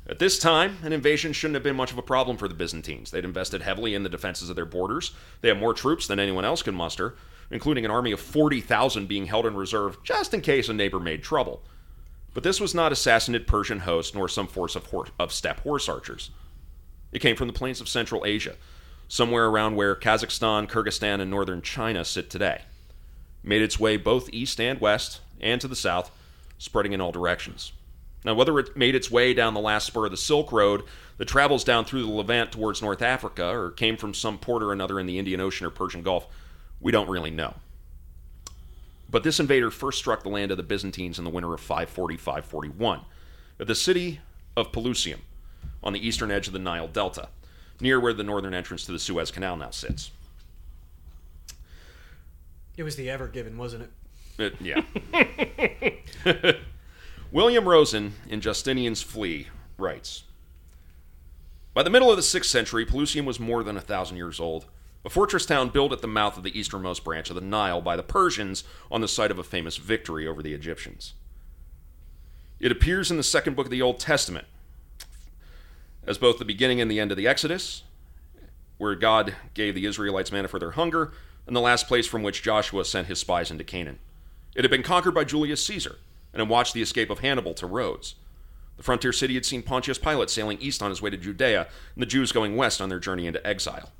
Speaker 1: At this time, an invasion shouldn't have been much of a problem for the Byzantines. They'd invested heavily in the defenses of their borders. They had more troops than anyone else could muster, including an army of 40,000 being held in reserve just in case a neighbor made trouble. But this was not a Sassanid Persian host nor some force of, of steppe horse archers. It came from the plains of Central Asia, somewhere around where Kazakhstan, Kyrgyzstan, and northern China sit today. Made its way both east and west, and to the south, spreading in all directions. Now, whether it made its way down the last spur of the Silk Road that travels down through the Levant towards North Africa, or came from some port or another in the Indian Ocean or Persian Gulf, we don't really know. But this invader first struck the land of the Byzantines in the winter of 540 541 at the city of Pelusium on the eastern edge of the Nile Delta, near where the northern entrance to the Suez Canal now sits.
Speaker 4: It was the Ever Given, wasn't it?
Speaker 1: It- yeah. William Rosen in Justinian's Flea writes By the middle of the 6th century, Pelusium was more than a thousand years old, a fortress town built at the mouth of the easternmost branch of the Nile by the Persians on the site of a famous victory over the Egyptians. It appears in the second book of the Old Testament as both the beginning and the end of the Exodus, where God gave the Israelites manna for their hunger, and the last place from which Joshua sent his spies into Canaan. It had been conquered by Julius Caesar, and had watched the escape of Hannibal to Rhodes. The frontier city had seen Pontius Pilate sailing east on his way to Judea, and the Jews going west on their journey into exile.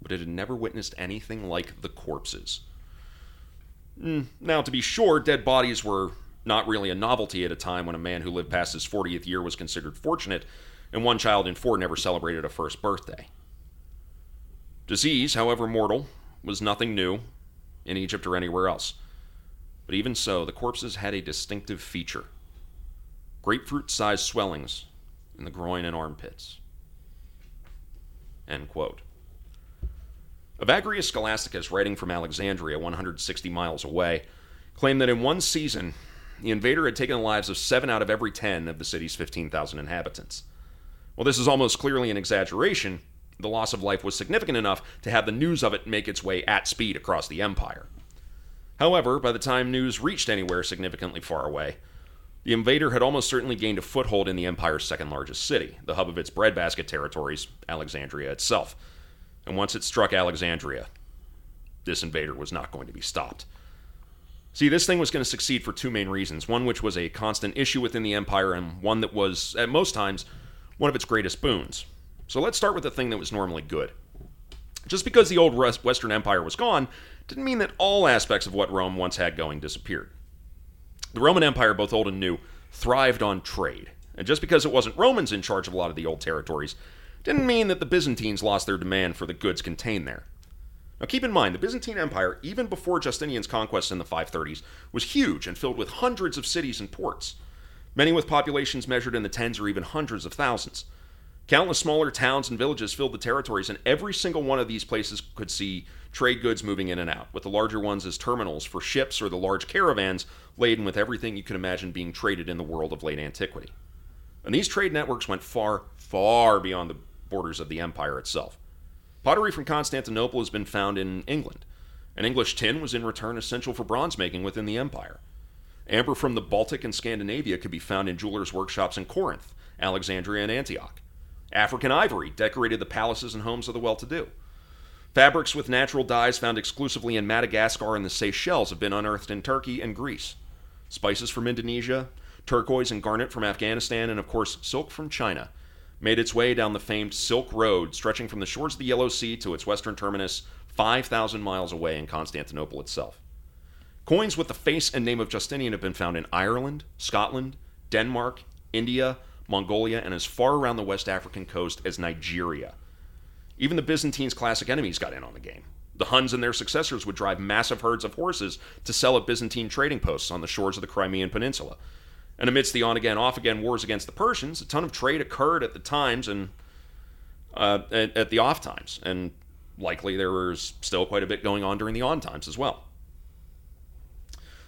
Speaker 1: But it had never witnessed anything like the corpses. Mm, Now, to be sure, dead bodies were not really a novelty at a time when a man who lived past his 40th year was considered fortunate, and one child in four never celebrated a first birthday. Disease, however mortal, was nothing new in Egypt or anywhere else. But even so, the corpses had a distinctive feature grapefruit sized swellings in the groin and armpits. End quote. Scholasticus, writing from Alexandria, 160 miles away, claimed that in one season, the invader had taken the lives of seven out of every ten of the city's 15,000 inhabitants. While this is almost clearly an exaggeration, the loss of life was significant enough to have the news of it make its way at speed across the empire. However, by the time news reached anywhere significantly far away, the invader had almost certainly gained a foothold in the empire's second largest city, the hub of its breadbasket territories, Alexandria itself. And once it struck Alexandria, this invader was not going to be stopped. See, this thing was going to succeed for two main reasons one which was a constant issue within the empire, and one that was, at most times, one of its greatest boons. So let's start with the thing that was normally good. Just because the old Western Empire was gone didn't mean that all aspects of what Rome once had going disappeared. The Roman Empire, both old and new, thrived on trade. And just because it wasn't Romans in charge of a lot of the old territories, didn't mean that the Byzantines lost their demand for the goods contained there. Now keep in mind, the Byzantine Empire, even before Justinian's conquest in the 530s, was huge and filled with hundreds of cities and ports, many with populations measured in the tens or even hundreds of thousands. Countless smaller towns and villages filled the territories, and every single one of these places could see trade goods moving in and out, with the larger ones as terminals for ships or the large caravans laden with everything you could imagine being traded in the world of late antiquity. And these trade networks went far, far beyond the borders of the empire itself. Pottery from Constantinople has been found in England, and English tin was in return essential for bronze making within the empire. Amber from the Baltic and Scandinavia could be found in jewelers' workshops in Corinth, Alexandria, and Antioch. African ivory decorated the palaces and homes of the well to do. Fabrics with natural dyes found exclusively in Madagascar and the Seychelles have been unearthed in Turkey and Greece. Spices from Indonesia, turquoise and garnet from Afghanistan, and of course, silk from China made its way down the famed Silk Road, stretching from the shores of the Yellow Sea to its western terminus, 5,000 miles away in Constantinople itself. Coins with the face and name of Justinian have been found in Ireland, Scotland, Denmark, India, Mongolia, and as far around the West African coast as Nigeria. Even the Byzantines' classic enemies got in on the game. The Huns and their successors would drive massive herds of horses to sell at Byzantine trading posts on the shores of the Crimean Peninsula. And amidst the on again, off again wars against the Persians, a ton of trade occurred at the times and uh, at, at the off times. And likely there was still quite a bit going on during the on times as well.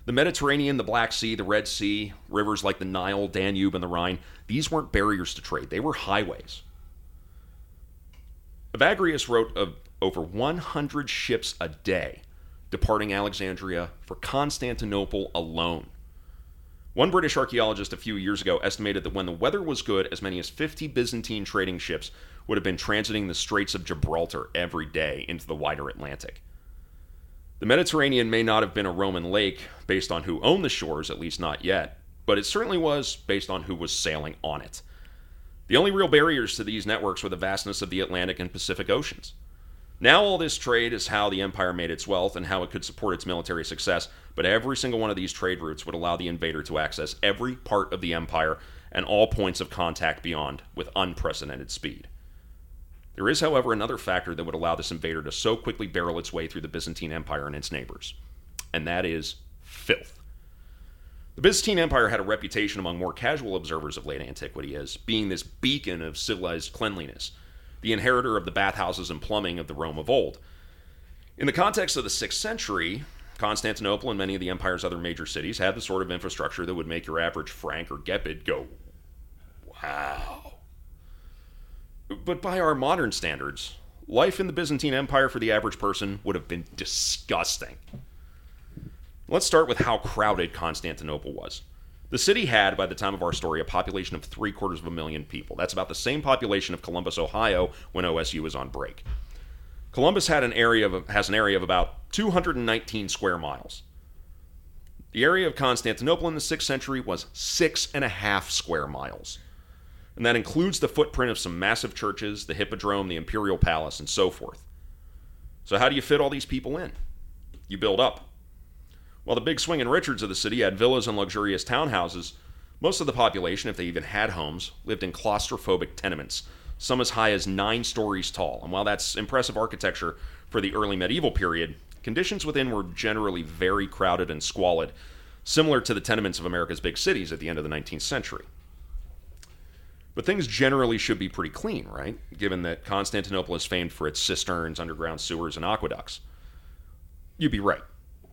Speaker 1: The Mediterranean, the Black Sea, the Red Sea, rivers like the Nile, Danube, and the Rhine, these weren't barriers to trade, they were highways. Evagrius wrote of over 100 ships a day departing Alexandria for Constantinople alone. One British archaeologist a few years ago estimated that when the weather was good, as many as 50 Byzantine trading ships would have been transiting the Straits of Gibraltar every day into the wider Atlantic. The Mediterranean may not have been a Roman lake based on who owned the shores, at least not yet, but it certainly was based on who was sailing on it. The only real barriers to these networks were the vastness of the Atlantic and Pacific Oceans. Now, all this trade is how the empire made its wealth and how it could support its military success, but every single one of these trade routes would allow the invader to access every part of the empire and all points of contact beyond with unprecedented speed. There is, however, another factor that would allow this invader to so quickly barrel its way through the Byzantine Empire and its neighbors, and that is filth. The Byzantine Empire had a reputation among more casual observers of late antiquity as being this beacon of civilized cleanliness, the inheritor of the bathhouses and plumbing of the Rome of old. In the context of the 6th century, Constantinople and many of the empire's other major cities had the sort of infrastructure that would make your average Frank or Gepid go, wow. But by our modern standards, life in the Byzantine Empire for the average person would have been disgusting. Let's start with how crowded Constantinople was. The city had, by the time of our story, a population of three quarters of a million people. That's about the same population of Columbus, Ohio, when OSU was on break. Columbus had an area of, has an area of about 219 square miles. The area of Constantinople in the 6th century was six and a half square miles. And that includes the footprint of some massive churches, the Hippodrome, the Imperial Palace, and so forth. So, how do you fit all these people in? You build up. While the big swinging Richards of the city had villas and luxurious townhouses, most of the population, if they even had homes, lived in claustrophobic tenements, some as high as nine stories tall. And while that's impressive architecture for the early medieval period, conditions within were generally very crowded and squalid, similar to the tenements of America's big cities at the end of the 19th century. But things generally should be pretty clean, right? Given that Constantinople is famed for its cisterns, underground sewers, and aqueducts. You'd be right,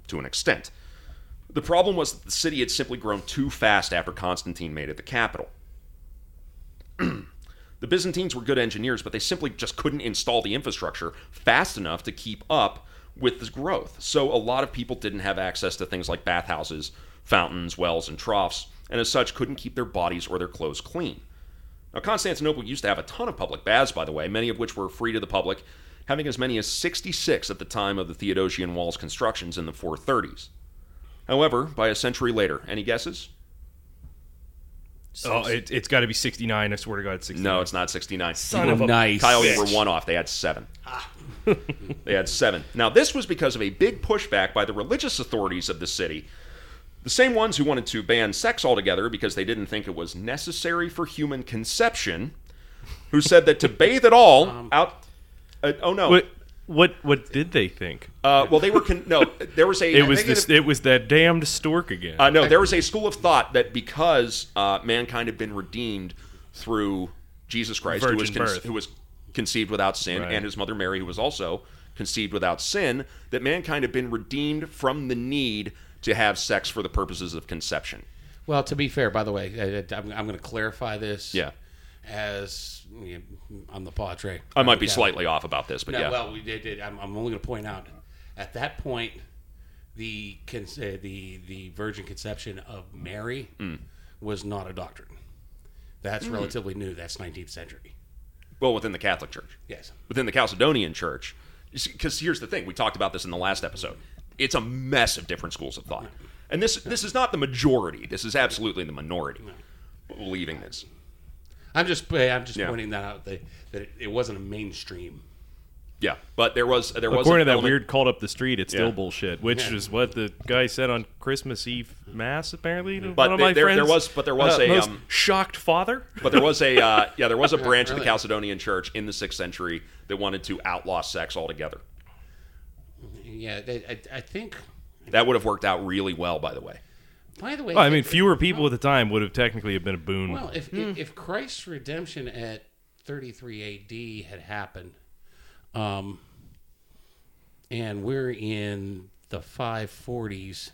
Speaker 1: to an extent. The problem was that the city had simply grown too fast after Constantine made it the capital. the Byzantines were good engineers, but they simply just couldn't install the infrastructure fast enough to keep up with the growth. So a lot of people didn't have access to things like bathhouses, fountains, wells, and troughs, and as such couldn't keep their bodies or their clothes clean. Now, Constantinople used to have a ton of public baths, by the way, many of which were free to the public, having as many as 66 at the time of the Theodosian Walls constructions in the 430s. However, by a century later, any guesses?
Speaker 2: Oh, it, it's got to be 69. I swear to God, it's 69.
Speaker 1: No, it's not 69.
Speaker 2: Son of a
Speaker 3: nice.
Speaker 1: Kyle, you were one off. They had seven. they had seven. Now, this was because of a big pushback by the religious authorities of the city. The same ones who wanted to ban sex altogether because they didn't think it was necessary for human conception, who said that to bathe at all out. Uh, oh no!
Speaker 2: What, what what did they think?
Speaker 1: Uh, well, they were con- no. There was a.
Speaker 2: It was this. It was that damned stork again.
Speaker 1: Uh, no, there was a school of thought that because uh, mankind had been redeemed through Jesus Christ, who was,
Speaker 2: birth.
Speaker 1: who was conceived without sin,
Speaker 2: Right.
Speaker 1: and his mother Mary, who was also conceived without sin, that mankind had been redeemed from the need to have sex for the purposes of conception.
Speaker 3: Well, to be fair, by the way, I, I'm, I'm going to clarify this.
Speaker 1: Yeah.
Speaker 3: As you know, I'm the padre.
Speaker 1: I might be slightly off about this, but
Speaker 3: No,
Speaker 1: yeah.
Speaker 3: well, we did. did- I'm, I'm only going to point out at that point, the con- uh, the the virgin conception of Mary
Speaker 1: Mm.
Speaker 3: was not a doctrine. That's relatively new. That's 19th century.
Speaker 1: well, within the Catholic Church.
Speaker 3: Yes.
Speaker 1: within the Chalcedonian church. Because here's the thing: we talked about this in the last episode. It's a mess of different schools of thought, and this this is not the majority. This is absolutely the minority believing this.
Speaker 3: I'm just I'm just
Speaker 1: Yeah.
Speaker 3: pointing that out that, that it, it wasn't a mainstream.
Speaker 1: Yeah, but there was there was
Speaker 2: According to that
Speaker 1: element-
Speaker 2: weird called up the street, it's still bullshit. Which
Speaker 3: Yeah.
Speaker 2: is what the guy said on Christmas Eve mass. Apparently, to
Speaker 1: But
Speaker 2: one of
Speaker 1: there-
Speaker 2: my
Speaker 1: there- there was- but there was
Speaker 2: uh,
Speaker 1: a,
Speaker 2: most
Speaker 1: um,
Speaker 2: shocked father.
Speaker 1: But there was a uh, yeah, there was a branch of the
Speaker 3: Really?
Speaker 1: Chalcedonian church in the sixth century that wanted to outlaw sex altogether.
Speaker 3: Yeah, they, I, I think.
Speaker 1: That would have worked out really well, by the way.
Speaker 3: By the way,
Speaker 2: Well, I mean,
Speaker 3: if-
Speaker 2: fewer people at the time would have technically have been a boon.
Speaker 3: Well, if, if if Christ's redemption at 33 A.D. had happened, um, and we're in the 540s,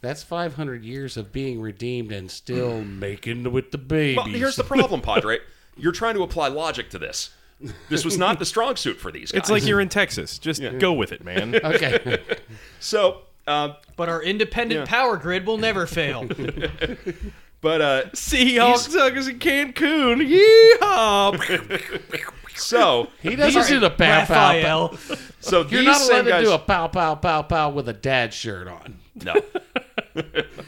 Speaker 3: that's 500 years of being redeemed and still making with the babies.
Speaker 1: Well, here's the problem, Padre. You're trying to apply logic to this. This was not the strong suit for these guys.
Speaker 2: it's like you're in Texas. Just go with it, man.
Speaker 3: okay.
Speaker 1: so. Uh,
Speaker 4: But our independent
Speaker 1: Yeah.
Speaker 4: power grid will never fail.
Speaker 1: but uh,
Speaker 2: Seahawks suckers in Cancun. Yeehaw!
Speaker 1: so
Speaker 3: He doesn't do the pow pow. pow.
Speaker 4: Raphael.
Speaker 1: so
Speaker 3: You're
Speaker 1: these
Speaker 3: not allowed
Speaker 1: same
Speaker 3: to
Speaker 1: guys,
Speaker 3: do a pow pow pow pow with a dad shirt on.
Speaker 1: No.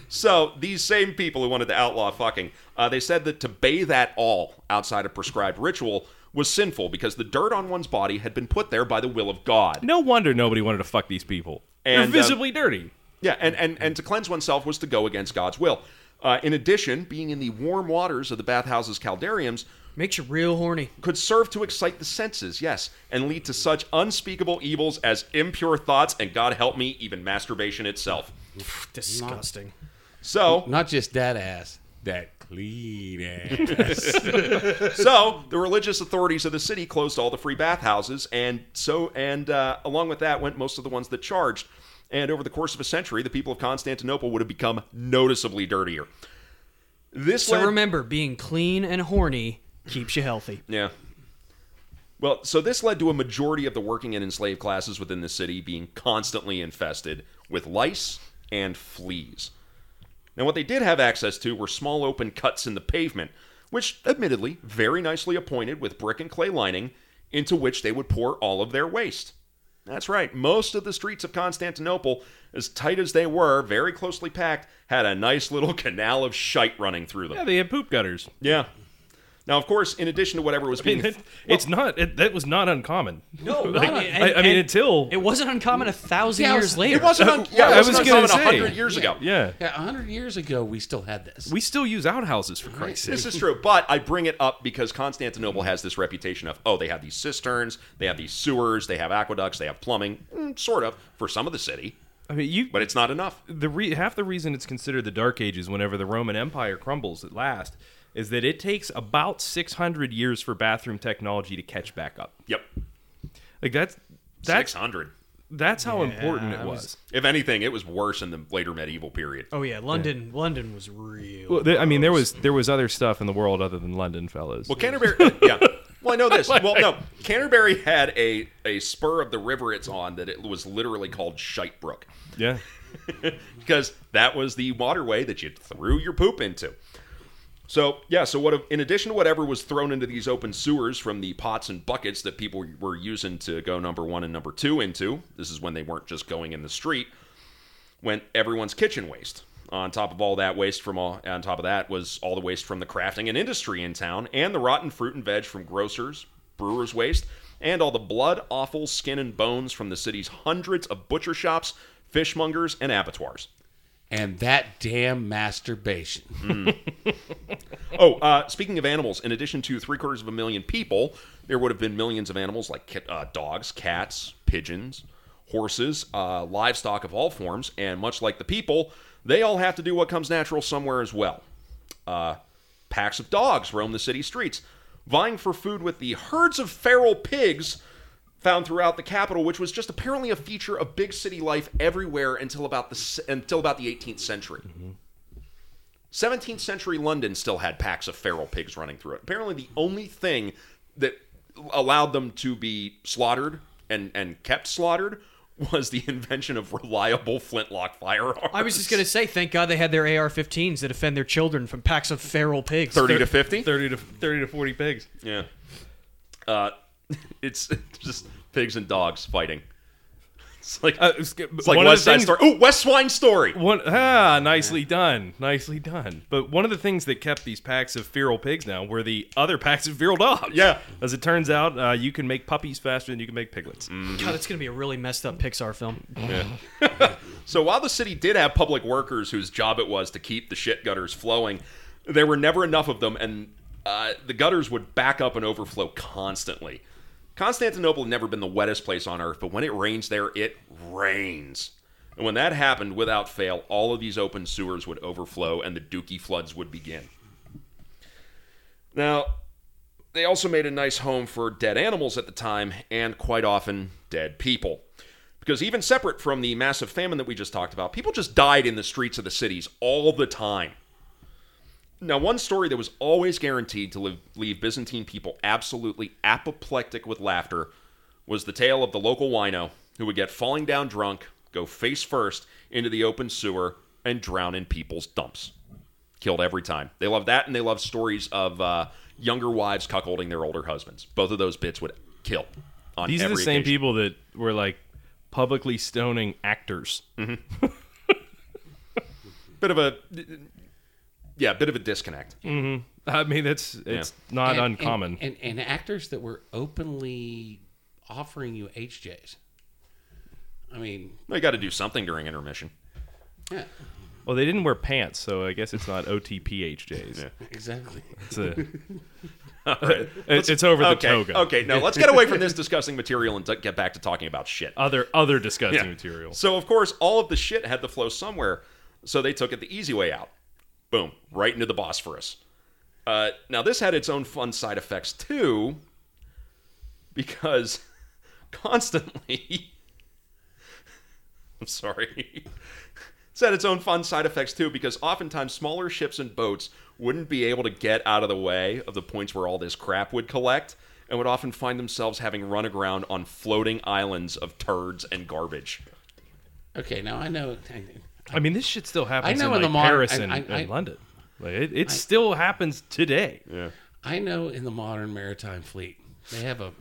Speaker 1: so these same people who wanted to outlaw fucking, uh, they said that to bathe at all outside of prescribed ritual was sinful because the dirt on one's body had been put there by the will of God.
Speaker 2: no wonder nobody wanted to fuck these people.
Speaker 1: And,
Speaker 2: They're
Speaker 1: um,
Speaker 2: visibly dirty.
Speaker 1: Yeah, and, and, and to cleanse oneself was to go against God's will. Uh, in addition, being in the warm waters of the bathhouses caldariums
Speaker 4: Makes you real horny.
Speaker 1: could serve to excite the senses, yes, and lead to such unspeakable evils as impure thoughts and, God help me, even masturbation itself.
Speaker 4: Disgusting.
Speaker 1: So,
Speaker 3: Not just that ass, that clean ass.
Speaker 1: so the religious authorities of the city closed all the free bathhouses, and so and uh, along with that went most of the ones that charged. and over the course of a century, the people of Constantinople would have become noticeably dirtier. This
Speaker 4: So
Speaker 1: led-
Speaker 4: remember, being clean and horny keeps you healthy.
Speaker 1: yeah. Well, so this led to a majority of the working and enslaved classes within the city being constantly infested with lice and fleas. Now, what they did have access to were small open cuts in the pavement, which, admittedly, very nicely appointed with brick and clay lining, into which they would pour all of their waste. That's right, most of the streets of Constantinople, as tight as they were, very closely packed, had a nice little canal of shite running through them.
Speaker 2: Yeah, they had poop gutters.
Speaker 1: Yeah. Now, of course, in addition to whatever was
Speaker 2: I mean,
Speaker 1: being.
Speaker 2: it, it's not. It, that was not uncommon.
Speaker 4: No,
Speaker 2: Like,
Speaker 4: not-
Speaker 2: I,
Speaker 4: and-
Speaker 2: I mean,
Speaker 4: and
Speaker 2: until
Speaker 4: It wasn't uncommon a thousand
Speaker 3: Yeah,
Speaker 4: years later.
Speaker 1: It wasn't. Un- yeah,
Speaker 2: I
Speaker 1: it
Speaker 2: was
Speaker 1: wasn't
Speaker 2: gonna
Speaker 1: uncommon
Speaker 2: say.
Speaker 1: hundred years ago.
Speaker 2: yeah,
Speaker 3: Yeah, a hundred years ago, we still had this.
Speaker 2: we still use outhouses for Christ's sake.
Speaker 1: This is true, but I bring it up because Constantinople has this reputation of oh, they have these cisterns, they have these sewers, they have aqueducts, they have plumbing, mm, sort of for some of the city,
Speaker 2: I mean, you.
Speaker 1: but it's not enough.
Speaker 2: the re- half the reason it's considered the Dark Ages, whenever the Roman Empire crumbles at last, is that it takes about 600 years for bathroom technology to catch back up.
Speaker 1: Yep,
Speaker 2: Like that's
Speaker 1: six
Speaker 2: that's
Speaker 1: hundred.
Speaker 2: that's how
Speaker 4: Yeah,
Speaker 2: important it was.
Speaker 4: was-
Speaker 1: If anything, it was worse in the later medieval period.
Speaker 4: oh yeah, London. London was real.
Speaker 2: Well, there, I mean, there was there was other stuff in the world other than London, fellas.
Speaker 1: Well, Canterbury, uh, yeah. Well, I know this. Well, no, Canterbury had a a spur of the river it's on that it was literally called Shite Brook.
Speaker 2: yeah,
Speaker 1: because that was the waterway that you threw your poop into. So yeah, so what? In addition to whatever was thrown into these open sewers from the pots and buckets that people were using to go number one and number two into, this is when they weren't just going in the street. Went everyone's kitchen waste. On top of all that waste from all, on top of that was all the waste from the crafting and industry in town, and the rotten fruit and veg from grocers, brewers' waste, and all the blood, offal, skin, and bones from the city's hundreds of butcher shops, fishmongers, and abattoirs.
Speaker 3: And that damn masturbation.
Speaker 1: Oh, uh, speaking of animals, in addition to three quarters of a million people, there would have been millions of animals like uh, dogs, cats, pigeons, horses, uh, livestock of all forms, and much like the people, they all have to do what comes natural somewhere as well. Uh, packs of dogs roam the city streets, vying for food with the herds of feral pigs found throughout the capital, which was just apparently a feature of big city life everywhere until about the until about the 18th century. 17th century London still had packs of feral pigs running through it. Apparently, the only thing that allowed them to be slaughtered and, and kept slaughtered was the invention of reliable flintlock firearms.
Speaker 4: I was just gonna say, thank God they had their AR-15s to defend their children from packs of feral pigs.
Speaker 1: 30 to 50?
Speaker 2: thirty to thirty to forty pigs.
Speaker 1: Yeah. Uh, it's just pigs and dogs fighting. It's like,
Speaker 2: Uh, it's,
Speaker 1: it's like West
Speaker 2: the
Speaker 1: Side
Speaker 2: things-
Speaker 1: Story. Oh, West Swine Story.
Speaker 2: One, ah, nicely done, nicely done. But one of the things that kept these packs of feral pigs down were the other packs of feral dogs.
Speaker 1: Yeah.
Speaker 2: As it turns out, uh, you can make puppies faster than you can make piglets.
Speaker 4: God, it's gonna be a really messed up Pixar film. Yeah.
Speaker 1: So while the city did have public workers whose job it was to keep the shit gutters flowing, there were never enough of them, and uh, the gutters would back up and overflow constantly. Constantinople had never been the wettest place on earth, but when it rains there, it rains. And when that happened, without fail, all of these open sewers would overflow and the dookie floods would begin. Now, they also made a nice home for dead animals at the time, and quite often, dead people. Because even separate from the massive famine that we just talked about, people just died in the streets of the cities all the time. Now, one story that was always guaranteed to live, leave Byzantine people absolutely apoplectic with laughter was the tale of the local wino who would get falling down drunk, go face first into the open sewer, and drown in people's dumps. Killed every time. They love that, and they love stories of uh, younger wives cuckolding their older husbands. Both of those bits would kill. On
Speaker 2: These are the
Speaker 1: every
Speaker 2: same
Speaker 1: occasion.
Speaker 2: people that were like publicly stoning actors.
Speaker 1: Bit of a yeah, a bit of a disconnect. Mm-hmm.
Speaker 2: I mean, it's it's not
Speaker 3: And-
Speaker 2: uncommon.
Speaker 3: And, and, and actors that were openly offering you HJs. I mean,
Speaker 1: They got to do something during intermission.
Speaker 3: yeah,
Speaker 2: well, they didn't wear pants, so I guess it's not OTPHJs.
Speaker 3: exactly.
Speaker 2: It's a, it's, it's over the
Speaker 1: okay,
Speaker 2: toga.
Speaker 1: okay. Now let's get away from this disgusting material and t- get back to talking about shit.
Speaker 2: Other other disgusting
Speaker 1: Yeah.
Speaker 2: material.
Speaker 1: So of course, all of the shit had to flow somewhere, so they took it the easy way out. Boom, right into the Bosphorus. Uh, now this had its own fun side effects too, because constantly I'm sorry. it's had its own fun side effects too, because oftentimes smaller ships and boats wouldn't be able to get out of the way of the points where all this crap would collect, and would often find themselves having run aground on floating islands of turds and garbage.
Speaker 3: Okay, now I know.
Speaker 2: I mean, this shit still happens
Speaker 3: I know
Speaker 2: in,
Speaker 3: in
Speaker 2: like,
Speaker 3: the modern-
Speaker 2: Paris and,
Speaker 3: I-
Speaker 2: and
Speaker 3: I-
Speaker 2: London. Like, it it still happens today.
Speaker 1: Yeah.
Speaker 3: I know in the modern maritime fleet they have a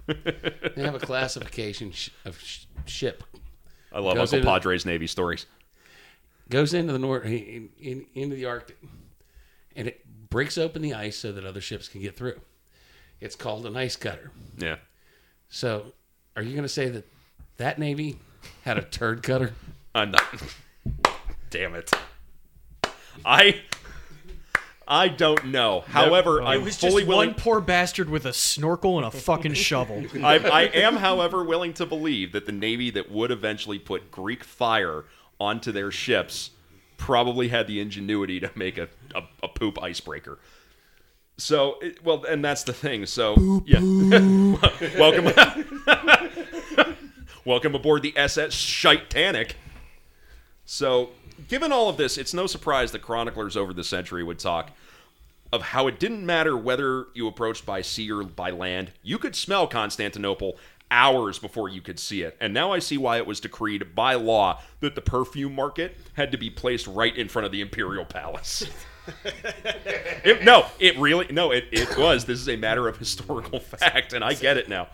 Speaker 3: they have a classification sh- of sh- ship
Speaker 1: I love
Speaker 3: Goes
Speaker 1: Uncle
Speaker 3: into-
Speaker 1: Padre's Navy stories.
Speaker 3: goes into the north in, in, into the Arctic, and it breaks open the ice so that other ships can get through. It's called an ice cutter.
Speaker 1: Yeah.
Speaker 3: So, are you going to say that that navy had a turd cutter?
Speaker 1: I'm not. Damn it. I. I don't know. However,
Speaker 2: It
Speaker 4: was
Speaker 1: fully
Speaker 4: just
Speaker 1: willing.
Speaker 4: one poor bastard with a snorkel and a fucking shovel.
Speaker 1: I, I am, however, willing to believe that the Navy that would eventually put Greek fire onto their ships probably had the ingenuity to make a, a, a poop icebreaker. So, it, well, and that's the thing. So, yeah. welcome, welcome aboard the SS Shitanic. So, given all of this, it's no surprise that chroniclers over the century would talk of how it didn't matter whether you approached by sea or by land. You could smell Constantinople hours before you could see it. And now I see why it was decreed by law that the perfume market had to be placed right in front of the imperial palace. It- no, it really no, it, it was. This is a matter of historical fact, and I get it now.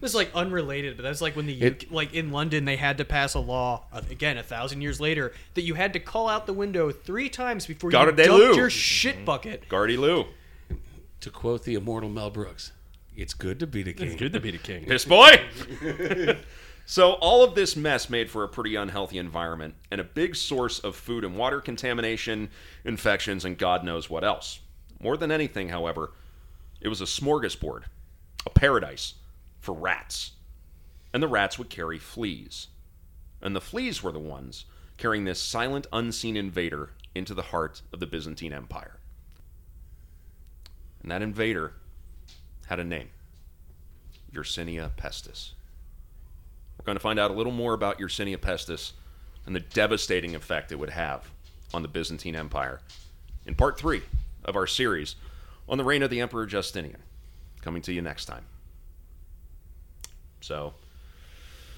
Speaker 4: It was like unrelated, but that's like when the
Speaker 3: It-
Speaker 4: UK, like in London they had to pass a law uh, again a thousand years later that you had to call out the window three times before you
Speaker 1: Garde des
Speaker 4: dumped
Speaker 1: Loups.
Speaker 4: your shit bucket.
Speaker 1: Guardy Lou.
Speaker 3: To quote the immortal Mel Brooks, "It's good to be the king."
Speaker 2: It's good to be the king.
Speaker 1: Piss boy. so all of this mess made for a pretty unhealthy environment and a big source of food and water contamination, infections, and God knows what else. More than anything, however, it was a smorgasbord, a paradise for rats. And the rats would carry fleas. And the fleas were the ones carrying this silent, unseen invader into the heart of the Byzantine Empire. And that invader had a name. Yersinia pestis. We're going to find out a little more about Yersinia pestis and the devastating effect it would have on the Byzantine Empire in part three of our series on the reign of the Emperor Justinian. Coming to you next time. So,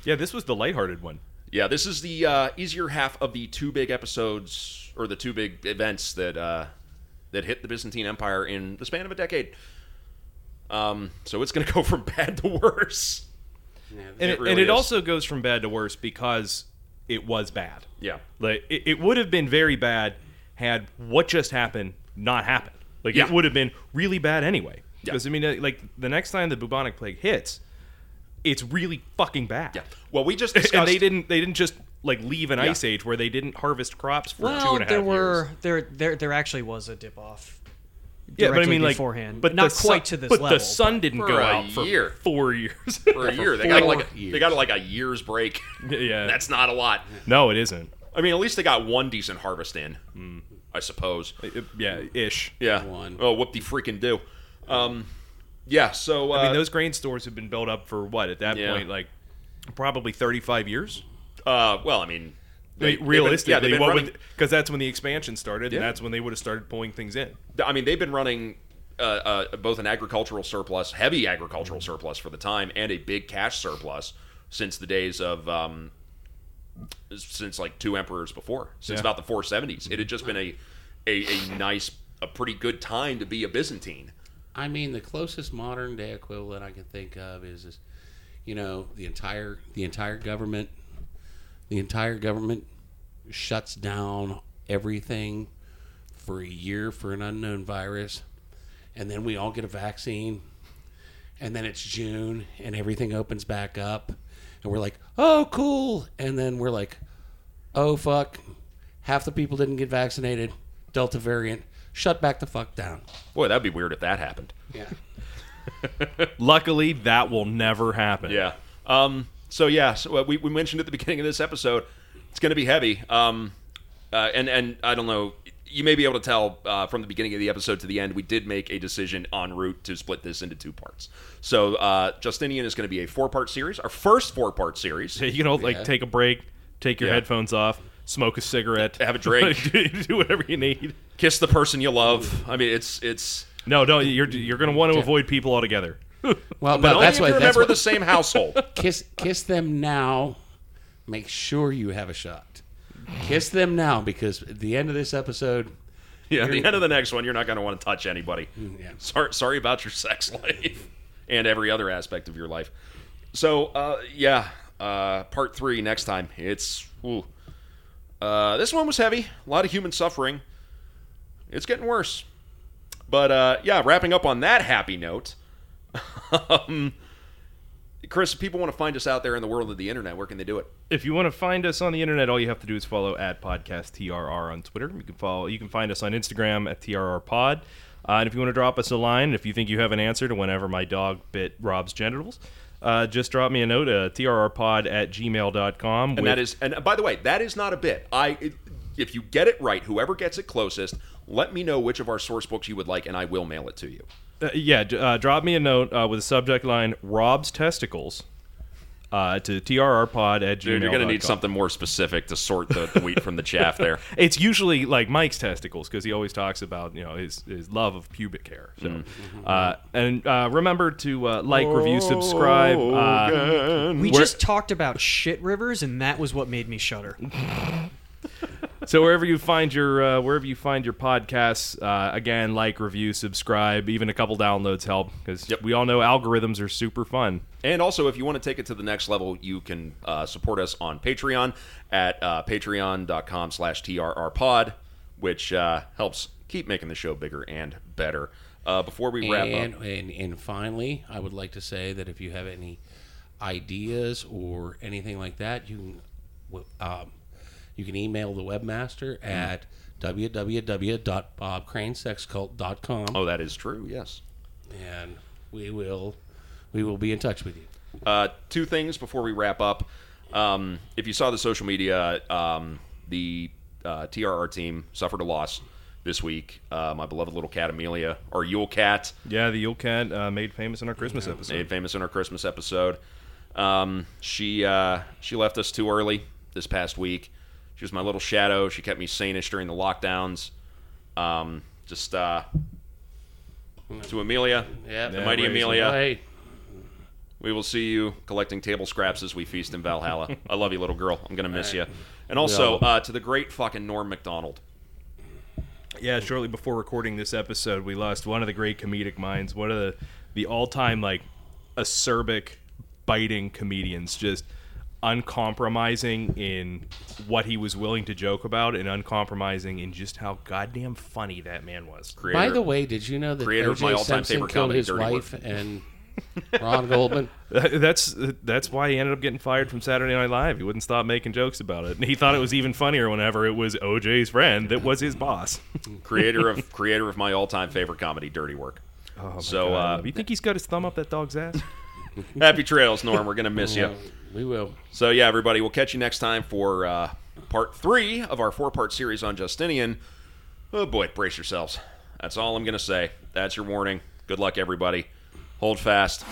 Speaker 2: Yeah, this was the lighthearted one.
Speaker 1: yeah, this is the uh, easier half of the two big episodes or the two big events that uh, that hit the Byzantine Empire in the span of a decade. Um, so it's going to go from bad to worse.
Speaker 3: Yeah,
Speaker 2: And
Speaker 1: It
Speaker 2: it,
Speaker 1: really
Speaker 2: and it
Speaker 1: is.
Speaker 2: also goes from bad to worse because it was bad.
Speaker 1: Yeah.
Speaker 2: Like it, it would have been very bad had what just happened not happened. Like
Speaker 1: Yeah.
Speaker 2: it would have been really bad anyway.
Speaker 1: Yeah.
Speaker 2: Because I mean, uh, like the next time the bubonic plague hits, it's really fucking bad.
Speaker 1: Yeah. Well, we just discussed.
Speaker 2: and they didn't they didn't just like leave an
Speaker 1: Yeah.
Speaker 2: ice age where they didn't harvest crops for two
Speaker 4: Well,
Speaker 2: and a half
Speaker 4: there were
Speaker 2: years.
Speaker 4: there there there actually was a dip off.
Speaker 2: Yeah, but I
Speaker 4: directly
Speaker 2: mean, like
Speaker 4: beforehand,
Speaker 2: but
Speaker 4: not
Speaker 2: the sun-
Speaker 4: quite to this
Speaker 2: but
Speaker 4: level.
Speaker 2: the sun didn't
Speaker 1: For
Speaker 2: go
Speaker 1: a
Speaker 2: out for
Speaker 1: year.
Speaker 2: four years.
Speaker 1: for a year. They got like a,
Speaker 3: years.
Speaker 1: they got like a year's break.
Speaker 2: yeah,
Speaker 1: That's not a lot.
Speaker 2: no, it isn't.
Speaker 1: I mean, at least they got one decent harvest in. I suppose.
Speaker 2: It- it- yeah, ish.
Speaker 1: Yeah.
Speaker 3: One.
Speaker 1: Oh, whoop de freaking do. Um, yeah. So uh,
Speaker 2: I mean, those grain stores have been built up for what at that
Speaker 1: Yeah.
Speaker 2: point, like probably thirty-five years.
Speaker 1: Uh, well, I mean, they,
Speaker 2: realistically,
Speaker 1: yeah,
Speaker 2: because that's when the expansion started,
Speaker 1: Yeah.
Speaker 2: and that's when they would have started pulling things in.
Speaker 1: I mean, they've been running uh, uh, both an agricultural surplus, heavy agricultural surplus for the time, and a big cash surplus since the days of um, since like two emperors before, since
Speaker 2: Yeah.
Speaker 1: about the 470s. It had just been a, a a nice, a pretty good time to be a Byzantine.
Speaker 3: I mean, the closest modern day equivalent I can think of is, is, you know, the entire the entire government, the entire government shuts down everything for a year for an unknown virus, and then we all get a vaccine, and then it's June and everything opens back up, and we're like, oh, cool, and then we're like, oh fuck, half the people didn't get vaccinated, Delta variant, shut back the fuck down.
Speaker 1: Boy, that'd be weird if that happened.
Speaker 3: Yeah.
Speaker 2: Luckily, that will never happen.
Speaker 1: Yeah. Um, so yeah, so uh, we, we mentioned at the beginning of this episode, it's going to be heavy. Um, uh, and and I don't know, you may be able to tell uh, from the beginning of the episode to the end, we did make a decision en route to split this into two parts. So uh, Justinian is going to be a four part series, our first four part series.
Speaker 2: you know, like
Speaker 3: Yeah.
Speaker 2: take a break, take your
Speaker 1: Yeah.
Speaker 2: headphones off, smoke a cigarette,
Speaker 1: Have a drink.
Speaker 2: do, do whatever you need.
Speaker 1: Kiss the person you love. I mean, it's it's.
Speaker 2: No, no, you're you're going to want to avoid people altogether.
Speaker 3: Well,
Speaker 1: But
Speaker 3: no, that's
Speaker 1: why
Speaker 3: what
Speaker 1: you
Speaker 3: that's
Speaker 1: remember
Speaker 3: what,
Speaker 1: the same household.
Speaker 3: kiss kiss them now. Make sure you have a shot. Kiss them now because at the end of this episode,
Speaker 1: Yeah, at the end of the next one, you're not going to want to touch anybody.
Speaker 3: yeah.
Speaker 1: Sorry, sorry about your sex life and every other aspect of your life. So, uh, yeah, uh, part three next time. It's ooh. Uh, this one was heavy, a lot of human suffering. It's getting worse, but uh, yeah, wrapping up on that happy note. um, Chris, if people want to find us out there in the world of the internet, where can they do it?
Speaker 2: If you want to find us on the internet, all you have to do is follow at podcast TRR on Twitter. You can follow. You can find us on Instagram at TRR Pod. Uh, and if you want to drop us a line, if you think you have an answer to whenever my dog bit Rob's genitals, uh, just drop me a note at trrpod at gmail.com.
Speaker 1: And that is, and by the way, that is not a bit. I, if you get it right, whoever gets it closest, let me know which of our source books you would like, and I will mail it to you.
Speaker 2: Uh, yeah, uh, drop me a note uh, with the subject line Rob's testicles uh, to trrpod at gmail.
Speaker 1: Dude, you're gonna need something more specific to sort the, the wheat from the chaff there.
Speaker 2: It's usually like Mike's testicles because he always talks about you know his, his love of pubic hair. So,
Speaker 1: Mm-hmm.
Speaker 2: uh, and uh, remember to uh, like, review, subscribe. Uh,
Speaker 4: We just talked about shit rivers, and that was what made me shudder.
Speaker 2: so wherever you find your uh, wherever you find your podcasts, uh, again, like, review, subscribe. Even a couple downloads help because
Speaker 1: Yep.
Speaker 2: we all know algorithms are super fun.
Speaker 1: And also, if you want to take it to the next level, you can uh, support us on Patreon at uh, patreon.com slash trrpod, which uh, helps keep making the show bigger and better. Uh, before we wrap
Speaker 3: and,
Speaker 1: up,
Speaker 3: and and finally, I would like to say that if you have any ideas or anything like that, you can w- um, you can email the webmaster
Speaker 1: Mm-hmm.
Speaker 3: at www.bobcranesexcult.com
Speaker 1: oh, that is true, yes.
Speaker 3: and we will we will be in touch with you.
Speaker 1: Uh, two things before we wrap up. Um, if you saw the social media, um, the uh, TRR team suffered a loss this week. Uh, my beloved little cat Amelia, our Yule Cat,
Speaker 2: Yeah, the Yule Cat uh, made famous in our Christmas episode.
Speaker 1: made famous in our Christmas episode. Um, she uh, she left us too early this past week. She was my little shadow. She kept me sanish during the lockdowns. Um, just uh, to Amelia,
Speaker 3: Yeah,
Speaker 1: the mighty Amelia.
Speaker 3: Hey,
Speaker 1: We will see you collecting table scraps as we feast in Valhalla. I love you, little girl. I'm gonna miss you. And also
Speaker 3: Yeah.
Speaker 1: uh, to the great fucking Norm Macdonald.
Speaker 2: Yeah, shortly before recording this episode, we lost one of the great comedic minds, one of the the all time like acerbic, biting comedians, just uncompromising in what he was willing to joke about and uncompromising in just how goddamn funny that man was.
Speaker 1: Creator.
Speaker 3: by the way, did you know that
Speaker 1: creator of my
Speaker 3: O.J.
Speaker 1: all-time
Speaker 3: Simpson
Speaker 1: favorite
Speaker 3: killed his wife
Speaker 1: Work.
Speaker 3: and Ron Goldman?
Speaker 2: That's that's why he ended up getting fired from Saturday Night Live. He wouldn't stop making jokes about it. And he thought it was even funnier whenever it was OJ's friend that was his boss.
Speaker 1: creator of creator of my all-time favorite comedy, Dirty Work.
Speaker 2: Oh my
Speaker 1: So,
Speaker 2: God.
Speaker 1: uh,
Speaker 2: you think he's got his thumb up that dog's ass?
Speaker 1: Happy trails, Norm. We're gonna miss you.
Speaker 3: We will.
Speaker 1: So yeah, everybody, we'll catch you next time for uh, part three of our four-part series on Justinian. Oh boy, brace yourselves. That's all I'm gonna say. That's your warning. Good luck, everybody. Hold fast.